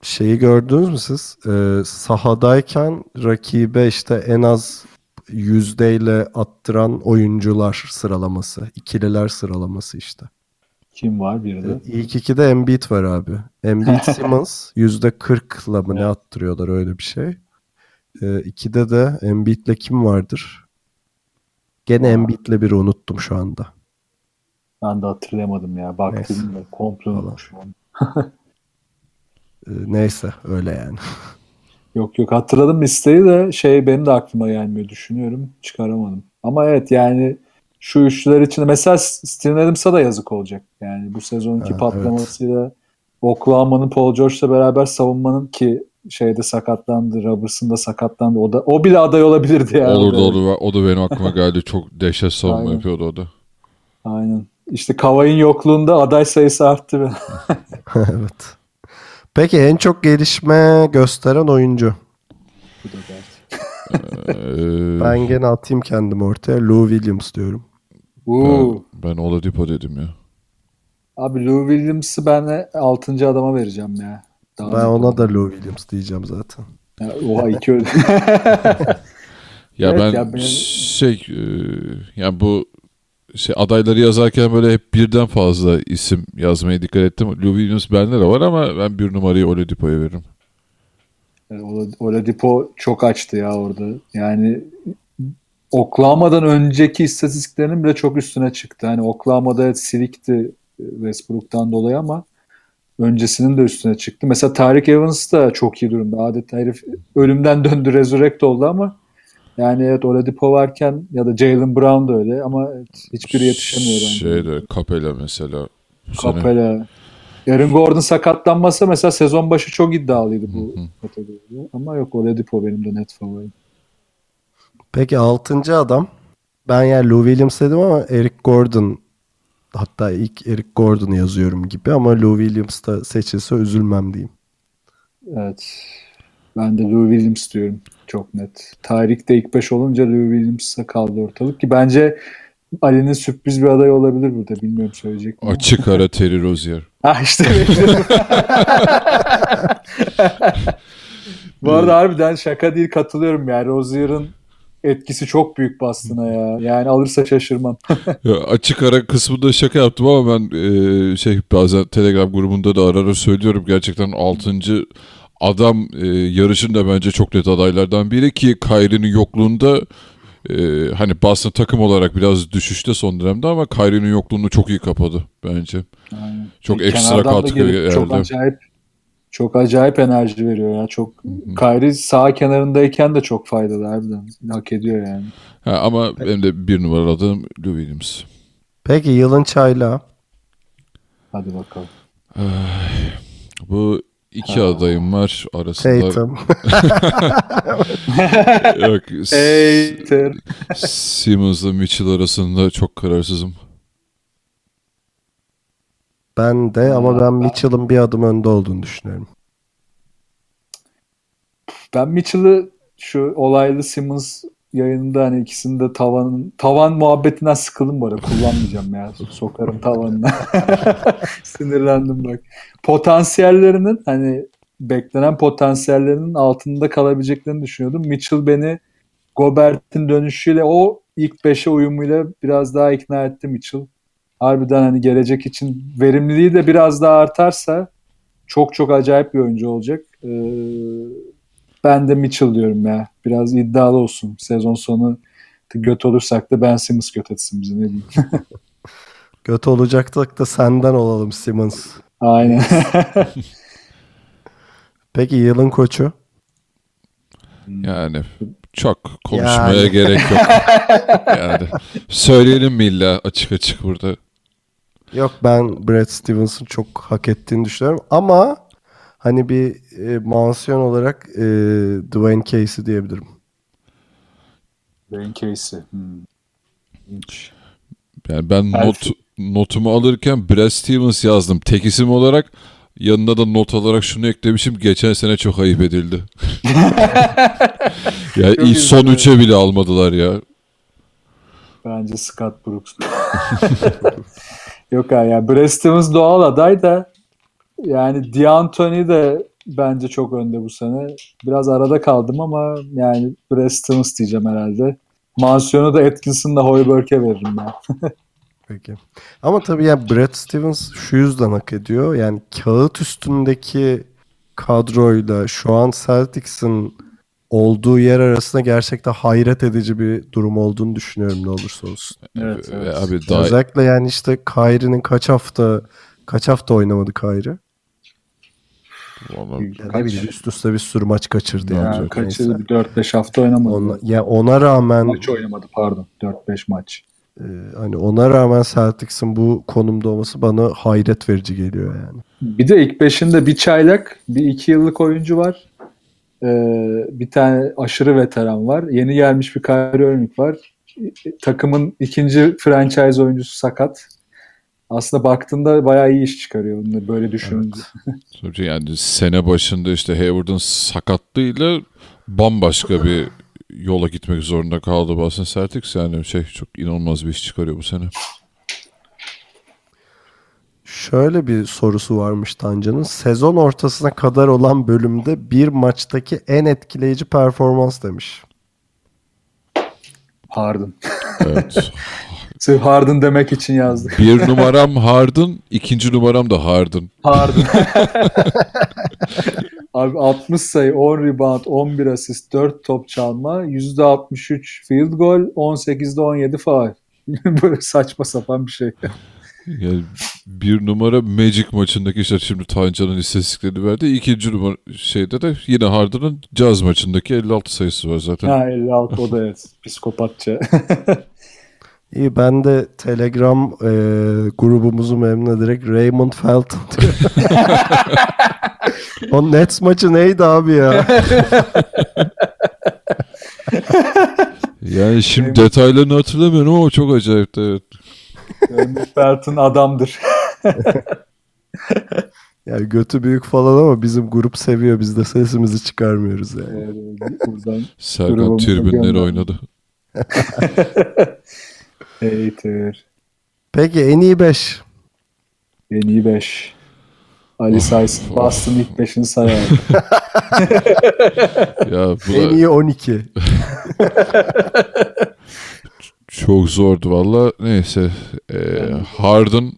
Şeyi gördünüz mü siz? Ee, sahadayken rakibe işte en az yüzdeyle attıran oyuncular sıralaması. ikililer sıralaması işte. Kim var bir de? İlk ikide Embiid var abi. Embiid Simmons yüzde 40'la mı ne attırıyorlar öyle bir şey. Ee, ikide de Embiid'le kim vardır? Gene Embiid'le biri unuttum şu anda. Ben de hatırlayamadım ya. Baktım da komple unutmuşum. Ee, neyse öyle yani. Yok yok hatırladım listeyi de şey benim de aklıma gelmiyor düşünüyorum. Çıkaramadım. Ama evet yani şu üçlüler içinde mesela Steven Adams'a da yazık olacak. Yani bu sezonki Ha, patlamasıyla Oklahoma'nın Paul George'la beraber savunmanın ki şeyde sakatlandı, Robertson da sakatlandı. O da o bile aday olabilirdi yani. Olur da olur. O da benim aklıma geldi. Çok dehşet savunma Aynen. yapıyordu o da. Aynen. İşte Kavay'ın yokluğunda aday sayısı arttı. evet. Peki en çok gelişme gösteren oyuncu. Bu da dert. Ee, Ben gene atayım kendimi ortaya. Lou Williams diyorum. Ben, ben Oladipo dedim ya. Abi Lou Williams'ı ben 6. adama vereceğim ya. Daha Ben ona da Lou Williams diyeceğim zaten. Ya, oha iki öyle. Ya Evet ben ya benim- şey e, yani bu şey adayları yazarken böyle hep birden fazla isim yazmaya dikkat ettim. Lou Williams bende de var ama ben bir numarayı Oladipo'ya veririm. Ola- Oladipo çok açtı ya orada. Yani Oklahoma'dan önceki istatistiklerinin bile çok üstüne çıktı. Hani Oklahoma'da silikti Westbrook'tan dolayı ama öncesinin de üstüne çıktı. Mesela Tarık Evans da çok iyi durumda. Adeta herif ölümden döndü, resurrect oldu ama yani evet Oladipo varken ya da Jalen Brown da öyle ama evet, hiçbiri yetişemiyor bence. Şeyde Capella mesela sene. Capella. Aaron Gordon sakatlanmasa mesela sezon başı çok iddialıydı bu kategoride. Ama yok Oladipo benim de net favorim. Peki 6. adam. Ben yani Lou Williams dedim ama Eric Gordon hatta ilk Eric Gordon'u yazıyorum gibi ama Lou Williams da seçilse üzülmem diyeyim. Evet. Ben de Lou Williams diyorum. Çok net. Tarihte ilk 5 olunca Lou Williams'a kaldı ortalık ki bence Ali'nin sürpriz bir adayı olabilir burada. Bilmiyorum söyleyecek mi? Açık ara Terry Rozier. Ha işte. Bu arada harbiden şaka değil katılıyorum yani. Rozier'ın etkisi çok büyük Boston'a ya. Yani alırsa şaşırmam. Ya açık ara kısmında şaka yaptım ama ben e, şey bazen Telegram grubunda da ara ara söylüyorum gerçekten 6. adam e, yarışında bence çok net adaylardan biri ki Kyrie'nin yokluğunda e, hani Boston takım olarak biraz düşüşte son dönemde ama Kyrie'nin yokluğunu çok iyi kapadı bence. Aynen. Çok E, ekstra katkı gelip Çok geldi. acayip çok acayip enerji veriyor ya. Çok Kyrie sağ kenarındayken de çok faydalı harbiden. Hak ediyor yani. Ha, ama benim de bir numaralı adayım Lou Williams. Peki yılın çaylağı. Hadi bakalım. Bu iki adayım var arasında. Tatum. Yok, Hater. Simmons'la Mitchell arasında çok kararsızım. Ben de ama ben Mitchell'ın bir adım önde olduğunu düşünüyorum. Ben Mitchell'ı şu olaylı Simmons yayında hani ikisinin de tavan tavan muhabbetinden sıkıldım bu arada. Kullanmayacağım ya. Sokarım tavanına. Sinirlendim bak. Potansiyellerinin hani beklenen potansiyellerinin altında kalabileceklerini düşünüyordum. Mitchell beni Gobert'in dönüşüyle o ilk 5'e uyumuyla biraz daha ikna etti Mitchell. Harbiden hani gelecek için verimliliği de biraz daha artarsa çok çok acayip bir oyuncu olacak. Ee, ben de Mitchell diyorum ya. Biraz iddialı olsun. Sezon sonu göt olursak da Ben Simmons göt etsin bizi ne diyeyim. Göt olacaktık da senden olalım Simmons. Aynen. Peki yılın koçu? Yani çok konuşmaya Yani. gerek yok. yani söyleyelim mi illa açık açık burada? Yok ben Brad Stevens'ın çok hak ettiğini düşünüyorum ama hani bir e, mansiyon olarak e, Dwayne Casey diyebilirim. ben Casey. Hmm. Yani ben Belki- not notumu alırken Brad Stevens yazdım. Tek isim olarak yanına da not olarak şunu eklemişim. Geçen sene çok ayıp edildi. ya Çok ilk son üçe bile almadılar ya. Bence Scott Brooks. Yok ya yani Stevens doğal aday da yani D'Antoni de bence çok önde bu sene. Biraz arada kaldım ama yani Stevens diyeceğim herhalde. Mansiyonu da Atkinson'la Hoiberg'e veririm ben. Peki. Ama tabii ya Brad Stevens şu yüzden hak ediyor. Yani kağıt üstündeki kadroyla şu an Celtics'in olduğu yer arasında gerçekten hayret edici bir durum olduğunu düşünüyorum ne olursa olsun. Evet, Ve evet. Abi daha Özellikle yani işte Kyrie'nin kaç hafta kaç hafta oynamadı Kyrie? Vallahi Ya ne bileyim üst üste bir sürü maç kaçırdı yani. Yani Neyse. kaçırdı bir 4-5 hafta oynamadı. Ona, ya ona rağmen Maç oynamadı pardon. 4-5 maç. e, hani ona rağmen Celtics'in bu konumda olması bana hayret verici geliyor yani. Bir de ilk beşinde bir çaylak, bir iki yıllık oyuncu var. Ee, bir tane aşırı veteran var. Yeni gelmiş bir Kyrie Irving var. Takımın ikinci franchise oyuncusu sakat. Aslında baktığında bayağı iyi iş çıkarıyor bunları böyle düşününce. Tabii yani sene başında işte Hayward'ın sakatlığıyla bambaşka bir yola gitmek zorunda kaldı Boston Celtics. Yani şey çok inanılmaz bir iş çıkarıyor bu sene. Şöyle bir sorusu varmış Tancan'ın. Sezon ortasına kadar olan bölümde bir maçtaki en etkileyici performans demiş. Harden. Evet. Sırf Harden demek için yazdık. bir numaram Harden, ikinci numaram da Harden. Harden. Abi 60 sayı, 10 rebound, 11 asist, 4 top çalma, %63 field goal, 18'de 17 faul. Böyle saçma sapan bir şey. Yani bir numara Magic maçındaki işte şimdi Tancan'ın istatistiklerini verdi. İkinci numara şeyde de yine Harden'ın Jazz maçındaki 56 sayısı var zaten. Ha 56 o da evet. Psikopatça. İyi ben de Telegram e, grubumuzu memnun ederek Raymond Felton diyorum. o Nets maçı neydi abi ya? Yani şimdi detaylarını hatırlamıyorum ama çok acayipti evet. Raymond Felton adamdır. Yani götü büyük falan ama bizim grup seviyor. Biz de sesimizi çıkarmıyoruz yani. Ee, Buradan Serkan tribünleri oynadı. hater. Peki en iyi 5. En iyi 5. Ali Saysın. Boston ilk 5'ini sayar. Ya bu En da iyi 12. çok zordu valla. Neyse. Ee, Harden,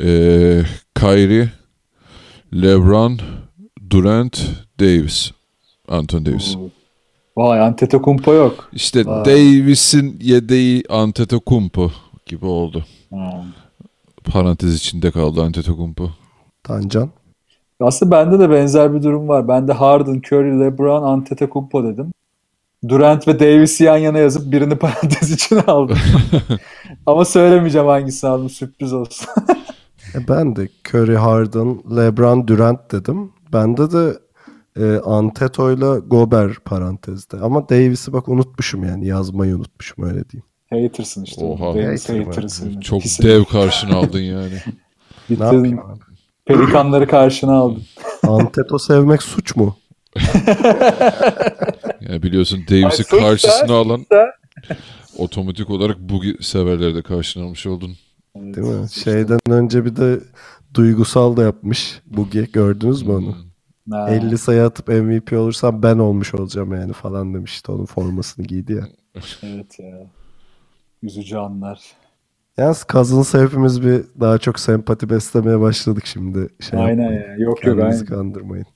ee, Kyrie, LeBron, Durant, Davis. Anthony Davis. Vay Antetokounmpo yok. İşte Vay. Davis'in yedeği Antetokounmpo gibi oldu. Ha. Parantez içinde kaldı Antetokounmpo. Tancan. Aslında bende de benzer bir durum var. Ben de Harden, Curry, LeBron, Antetokounmpo dedim. Durant ve Davis'i yan yana yazıp birini parantez içine aldım. Ama söylemeyeceğim hangisini aldım. Sürpriz olsun. E ben de Curry, Harden, LeBron, Durant dedim. Bende de e, Anteto'yla Gober parantezde. Ama Davis'i bak unutmuşum yani yazmayı unutmuşum öyle diyeyim. Hatersın işte. Oha. Davis Hater hatersın. Çok İkisi- dev karşına aldın yani. Ne Bitirdin. yapayım abi? Pelikanları karşına aldın. Anteto sevmek suç mu? Yani biliyorsun Davis'i karşısına alan otomatik olarak Boogie severleri de karşına almış oldun. Değil mi? Şeyden önce bir de duygusal da yapmış. Bugi gördünüz mü onu? Ha. 50 sayı atıp MVP olursam ben olmuş olacağım yani falan demişti. Onun formasını giydi ya. Evet ya. Üzücü anlar. Yalnız Cousins hepimiz bir daha çok sempati beslemeye başladık şimdi. Şey Aynen yapmayın. ya. Yok yok Kendinizi aynen. kandırmayın.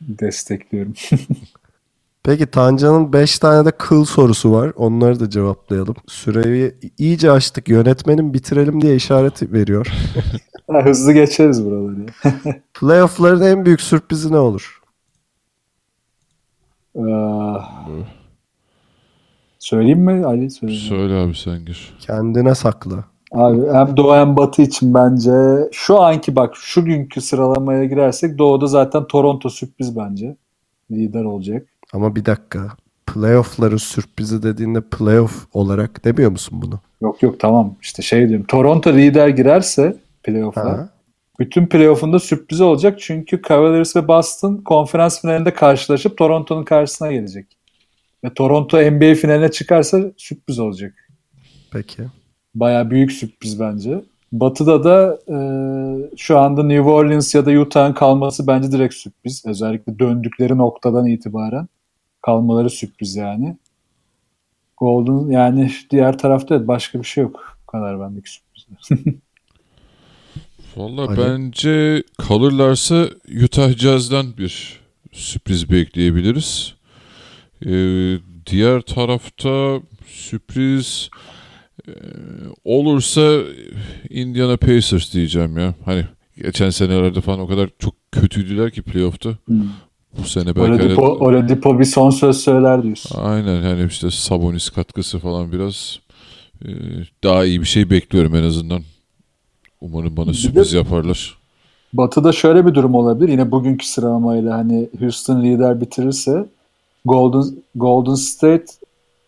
Destekliyorum. Peki Tancan'ın 5 tane de kıl sorusu var. Onları da cevaplayalım. Süreyi iyice açtık. Yönetmenin bitirelim diye işaret veriyor. Ha, hızlı geçeriz buraları. Playoff'ların en büyük sürprizi ne olur? Ah. Söyleyeyim mi Ali? Söyleyeyim. mi? Söyle abi sen gir. Kendine sakla. Abi hem Doğu hem Batı için bence şu anki bak şu günkü sıralamaya girersek Doğu'da zaten Toronto sürpriz bence. Lider olacak. Ama bir dakika. Playoff'ların sürprizi dediğinde playoff olarak demiyor musun bunu? Yok yok tamam işte şey diyorum. Toronto lider girerse playoff'a bütün playoff'unda sürpriz olacak. Çünkü Cavaliers ve Boston konferans finalinde karşılaşıp Toronto'nun karşısına gelecek. Ve Toronto NBA finaline çıkarsa sürpriz olacak. Peki. Baya büyük sürpriz bence. Batı'da da e, şu anda New Orleans ya da Utah'ın kalması bence direkt sürpriz. Özellikle döndükleri noktadan itibaren kalmaları sürpriz yani. Golden yani diğer tarafta evet, başka bir şey yok. Bu kadar bendeki sürprizler. Valla bence kalırlarsa Utah Jazz'dan bir sürpriz bekleyebiliriz. Ee, diğer tarafta sürpriz e, olursa Indiana Pacers diyeceğim ya. Hani geçen senelerde falan o kadar çok kötüydüler ki playoff'ta. Bu sene belki Oladipo, hani- Oladipo bir son söz söyler diyorsun. Aynen hani işte Sabonis katkısı falan biraz e, daha iyi bir şey bekliyorum en azından. Umarım bana sürpriz yaparlar. Batı'da şöyle bir durum olabilir. Yine bugünkü sıralamayla hani Houston lider bitirirse Golden Golden State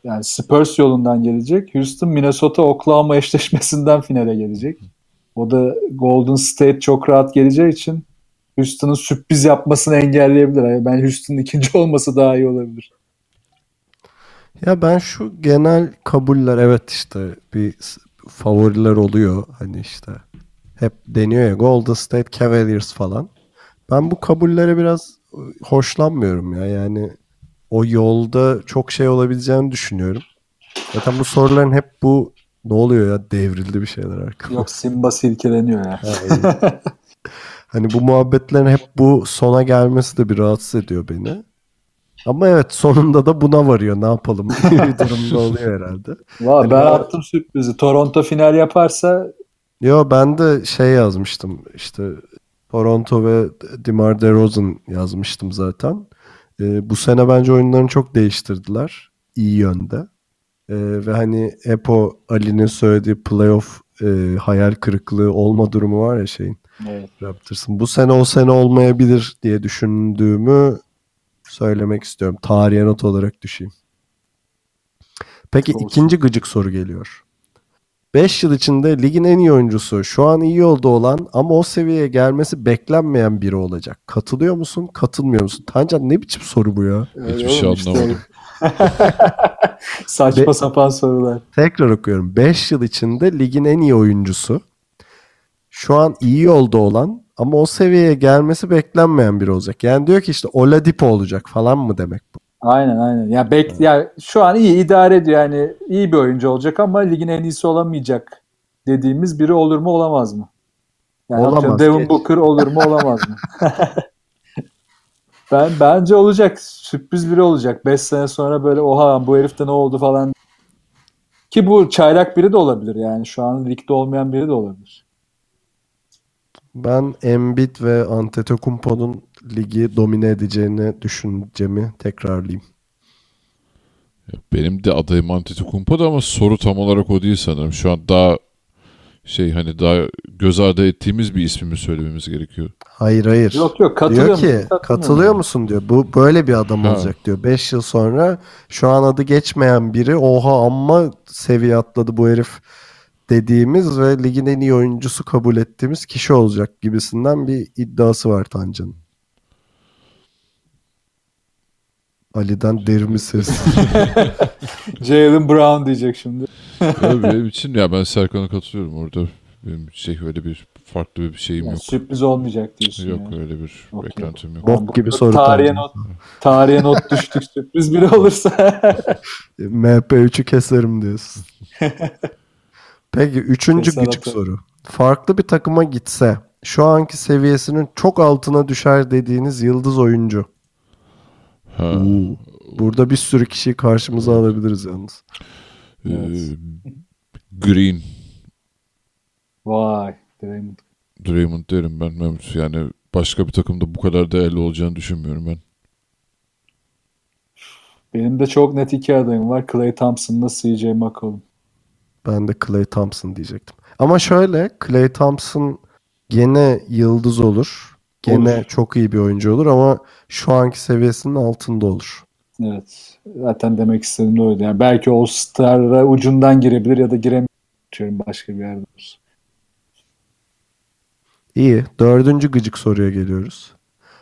yani Spurs yolundan gelecek. Houston Minnesota Oklahoma eşleşmesinden finale gelecek. O da Golden State çok rahat geleceği için Houston'ın sürpriz yapmasını engelleyebilir. Yani ben Houston'ın ikinci olması daha iyi olabilir. Ya ben şu genel kabuller evet işte bir favoriler oluyor. Hani işte hep deniyor ya Golden State Cavaliers falan. Ben bu kabullere biraz e, hoşlanmıyorum ya. Yani o yolda çok şey olabileceğini düşünüyorum. Zaten bu soruların hep bu ne oluyor ya devrildi bir şeyler arkada. Yok Simba silkeleniyor ya. Hani bu muhabbetlerin hep bu sona gelmesi de bir rahatsız ediyor beni. Ama evet sonunda da buna varıyor. Ne yapalım? bir durumda oluyor herhalde. Vay, Hani ben ben- attım sürprizi. Toronto final yaparsa Yo ben de şey yazmıştım işte Toronto ve DeMar DeRozan yazmıştım zaten. Ee, bu sene bence oyunlarını çok değiştirdiler. iyi yönde. Ee, ve hani Epo Ali'nin söylediği playoff e, hayal kırıklığı olma durumu var ya şeyin Evet. Raptors'ın. Bu sene o sene olmayabilir diye düşündüğümü söylemek istiyorum. Tarihe not olarak düşeyim. Peki Olsun. ikinci gıcık soru geliyor. 5 yıl içinde ligin en iyi oyuncusu şu an iyi yolda olan ama o seviyeye gelmesi beklenmeyen biri olacak. Katılıyor musun? Katılmıyor musun? Tancan ne biçim soru bu ya? Hiçbir şey anlamadım. Saçma Be- sapan sorular. Tekrar okuyorum. 5 yıl içinde ligin en iyi oyuncusu şu an iyi yolda olan ama o seviyeye gelmesi beklenmeyen biri olacak. Yani diyor ki işte Oladipo olacak falan mı demek bu? Aynen aynen. Ya bek ya şu an iyi idare ediyor yani iyi bir oyuncu olacak ama ligin en iyisi olamayacak dediğimiz biri olur mu olamaz mı? Yani Olamaz, Devin. Booker olur mu olamaz mı? ben bence olacak. Sürpriz biri olacak. 5 sene sonra böyle oha bu herifte ne oldu falan. Ki bu çaylak biri de olabilir yani. Şu an ligde olmayan biri de olabilir. Ben Embiid ve Antetokounmpo'nun ligi domine edeceğini düşüncemi tekrarlayayım. Benim de adayım Antetokounmpo da ama soru tam olarak o değil sanırım. Şu an daha şey hani daha göz ardı ettiğimiz bir ismimi söylememiz gerekiyor. Hayır hayır. Yok yok katılıyor diyor ki musun? Katılmıyor katılıyor musun? musun diyor. Bu böyle bir adam Ha. olacak diyor. 5 yıl sonra şu an adı geçmeyen biri oha amma seviye atladı bu herif dediğimiz ve ligin en iyi oyuncusu kabul ettiğimiz kişi olacak gibisinden bir iddiası var Tancan'ın. Ali'den derin bir ses. Jalen Brown diyecek şimdi. Ya benim için ya ben Serkan'a katılıyorum orada. Benim şey öyle bir farklı bir şeyim Yani yok. sürpriz olmayacak diyorsun. Yok yani. öyle bir Okey. beklentim yok. Bok gibi soru Tarihe not, tarihe not düştük sürpriz biri olursa. MP3'ü keserim diyorsun. Peki üçüncü Keser gıcık soru. Farklı bir takıma gitse şu anki seviyesinin çok altına düşer dediğiniz yıldız oyuncu. Ha, Oo. Burada bir sürü kişiyi karşımıza alabiliriz yalnız. e, Evet. Green, Vay. Draymond. Draymond derim ben. Ben Yani başka bir takımda bu kadar değerli olacağını düşünmüyorum ben. Benim de çok net iki adayım var. Clay Thompson'la CJ McCollum. Ben de Clay Thompson diyecektim. Ama şöyle Clay Thompson gene yıldız olur. Gene Olur. çok iyi bir oyuncu olur ama şu anki seviyesinin altında olur. Evet. Zaten demek istediğim de oydu. Yani belki All-Star'a ucundan girebilir ya da giremiyor. Diyorum başka bir yerde olursa. İyi. Dördüncü gıcık soruya geliyoruz.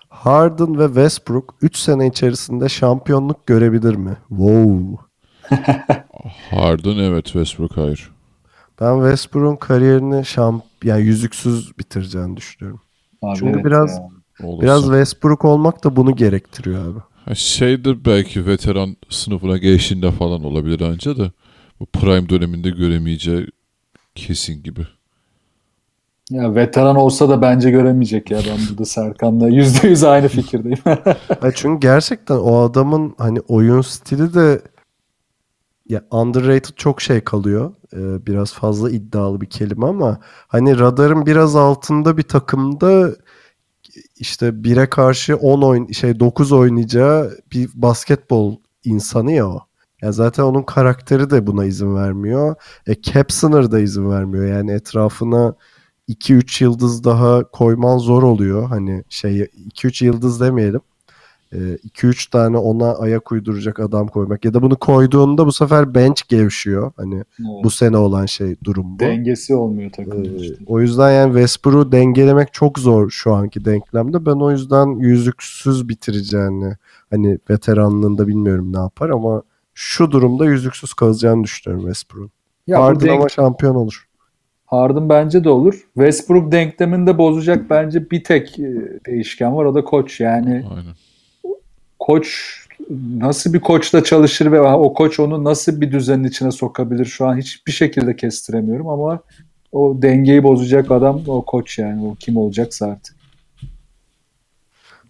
Harden ve Westbrook 3 sene içerisinde şampiyonluk görebilir mi? Wow. Harden evet Westbrook hayır. Ben Westbrook'un kariyerini şamp yani yüzüksüz bitireceğini düşünüyorum. Abi Çünkü evet biraz- ya. Olursa. Biraz Westbrook olmak da bunu gerektiriyor abi. Ha, Şeyde belki veteran sınıfına geçtiğinde falan olabilir anca da bu prime döneminde göremeyeceği kesin gibi. Ya veteran olsa da bence göremeyecek ya. Ben burada Serkan'la yüzde yüz aynı fikirdeyim. Çünkü gerçekten o adamın hani oyun stili de ya underrated çok şey kalıyor. Ee, biraz fazla iddialı bir kelime ama hani radarın biraz altında bir takımda işte 1'e karşı 10 oyun şey 9 oynayacağı bir basketbol insanı ya o. Ya zaten onun karakteri de buna izin vermiyor. E cap sınır da izin vermiyor. Yani etrafına 2-3 yıldız daha koyman zor oluyor. Hani şey 2-3 yıldız demeyelim. 2-3 tane ona ayak uyduracak adam koymak. Ya da bunu koyduğunda bu sefer bench gevşiyor. Hani bu sene olan şey durum bu. Dengesi olmuyor Ee, takımın işte. o yüzden yani Westbrook'u dengelemek çok zor şu anki denklemde. Ben o yüzden yüzüksüz bitireceğini hani veteranlığında bilmiyorum ne yapar ama şu durumda yüzüksüz kalacağını düşünüyorum Westbrook'un. Harden denk- ama şampiyon olur. Harden bence de olur. Westbrook denklemini de bozacak bence bir tek e, değişken var o da koç. Yani Aynen. Koç nasıl bir koçla çalışır ve o koç onu nasıl bir düzenin içine sokabilir şu an hiçbir şekilde kestiremiyorum ama o dengeyi bozacak adam o koç yani o kim olacaksa artık.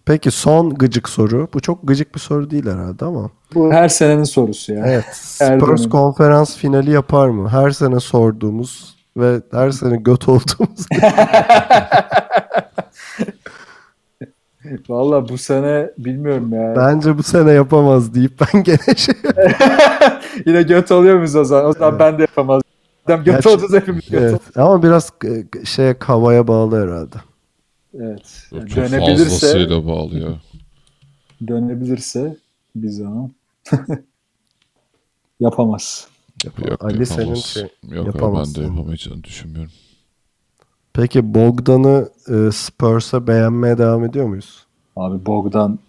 Peki son gıcık soru. Bu çok gıcık bir soru değil herhalde ama. Bu her senenin sorusu ya. Evet. Her Spurs konferans finali yapar mı? Her sene sorduğumuz ve her sene göt olduğumuz. Valla bu sene bilmiyorum ya. Bence bu sene yapamaz deyip ben gene şey Yine göt oluyor muyuz o zaman? O zaman ben de yapamaz. Göt Gerçi- olacağız hepimiz göt evet. Ama biraz e, şeye havaya bağlı herhalde. Evet. Çok Yani dönebilirse fazlasıyla bağlı ya. dönebilirse bir zaman yapamaz. Yok, Ali senin yapamaz. şey Yok abi, ben yapamazsın. de yapamayacağını düşünmüyorum. Peki Bogdan'ı e, Spurs'a beğenmeye devam ediyor muyuz? Abi Bogdan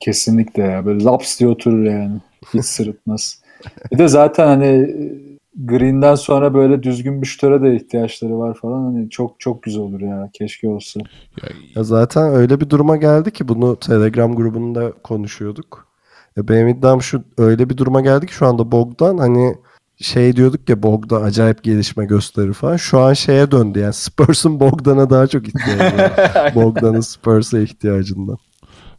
kesinlikle ya. Böyle laps diye oturur yani. Hiç sırıtmaz. Bir de zaten hani e, Green'den sonra böyle düzgün bir şutöre de ihtiyaçları var falan. Hani çok çok güzel olur ya. Keşke olsa. Ya, Ya zaten öyle bir duruma geldi ki bunu Telegram grubunda konuşuyorduk. Ya benim iddiam şu öyle bir duruma geldi ki şu anda Bogdan hani şey diyorduk ya Bogdan acayip gelişme gösterir falan. Şu an şeye döndü yani Spurs'un Bogdan'a daha çok ihtiyacı var. Bogdan'ın Spurs'a ihtiyacından.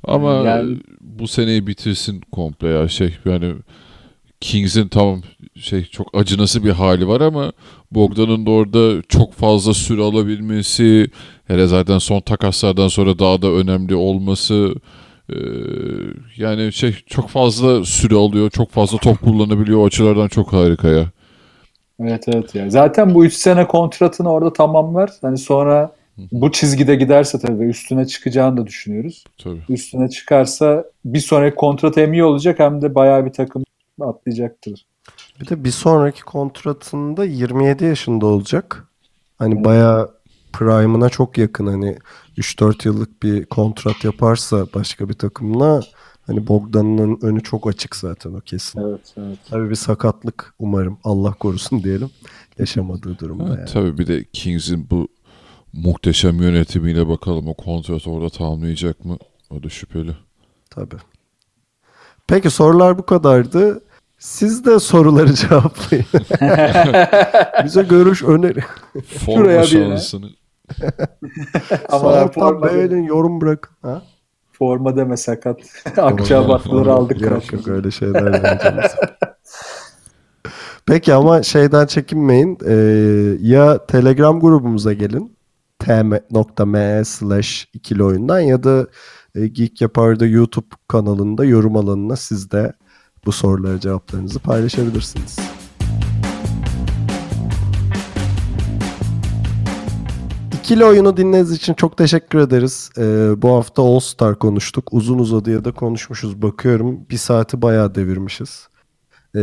Ama Yani- bu seneyi bitirsin komple ya şey yani Kings'in tamam şey çok acınası bir hali var ama Bogdan'ın da orada çok fazla süre alabilmesi hele zaten son takaslardan sonra daha da önemli olması e, yani şey çok fazla süre alıyor çok fazla top kullanabiliyor o açılardan çok harika ya. Evet evet ya. Zaten bu 3 sene kontratını orada tamamlar. Hani sonra bu çizgide giderse tabii üstüne çıkacağını da düşünüyoruz. Tabii. Üstüne çıkarsa bir sonraki kontrat hem iyi olacak hem de bayağı bir takım atlayacaktır. Bir de bir sonraki kontratında 27 yaşında olacak. Hani bayağı prime'ına çok yakın hani 3-4 yıllık bir kontrat yaparsa başka bir takımla hani Bogdan'ın önü çok açık zaten o kesin. Evet evet. Tabii bir sakatlık umarım Allah korusun diyelim yaşamadığı durumda yani. Tabii bir de Kings'in bu muhteşem yönetimiyle bakalım o kontratı orada tamamlayacak mı? O da şüpheli. Tabii. Peki sorular bu kadardı. Siz de soruları cevaplayın. Bize görüş öneri. Forma Şuraya bir- şansını. Ama forma, beğenin yorum bırakın. Ha? forma deme sakat. Akçabatları aldık. Yok yok öyle şeyler. Peki ama şeyden çekinmeyin. Ee, ya Telegram grubumuza gelin. tm.me slash ikili oyundan ya da e, Geek Yapar'da YouTube kanalında yorum alanına siz de bu sorulara cevaplarınızı paylaşabilirsiniz. İkili oyunu dinlediğiniz için çok teşekkür ederiz. Ee, bu hafta All Star konuştuk. Uzun uzadıya da konuşmuşuz. Bakıyorum bir saati bayağı devirmişiz. Ee,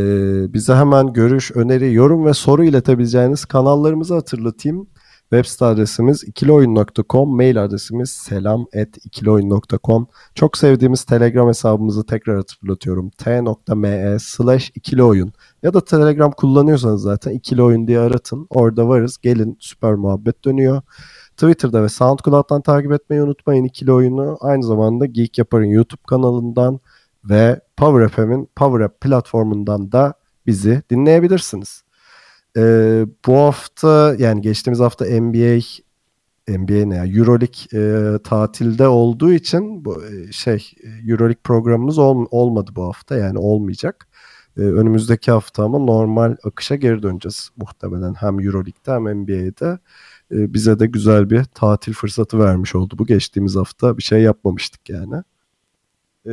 bize hemen görüş, öneri, yorum ve soru iletebileceğiniz kanallarımızı hatırlatayım. Web site adresimiz ikilioyun.com, mail adresimiz selam.ikilioyun.com. Çok sevdiğimiz Telegram hesabımızı tekrar hatırlatıyorum. t.me slash ikilioyun. Ya da Telegram kullanıyorsanız zaten ikili oyun diye aratın. Orada varız. Gelin süper muhabbet dönüyor. Twitter'da ve SoundCloud'dan takip etmeyi unutmayın ikili oyunu. Aynı zamanda Geek Yapar'ın YouTube kanalından ve Power FM'in Power App platformundan da bizi dinleyebilirsiniz. Ee, bu hafta yani geçtiğimiz hafta NBA NBA ne ya Euroleague e, tatilde olduğu için bu e, şey e, Euroleague programımız ol- olmadı bu hafta yani olmayacak. E, önümüzdeki hafta ama normal akışa geri döneceğiz muhtemelen hem Euroleague'de hem NBA'de. E, bize de güzel bir tatil fırsatı vermiş oldu bu geçtiğimiz hafta bir şey yapmamıştık yani. E,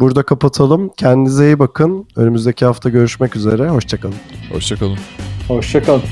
burada kapatalım. Kendinize iyi bakın. Önümüzdeki hafta görüşmek üzere. Hoşçakalın. Hoşçakalın. Hoşçakalın.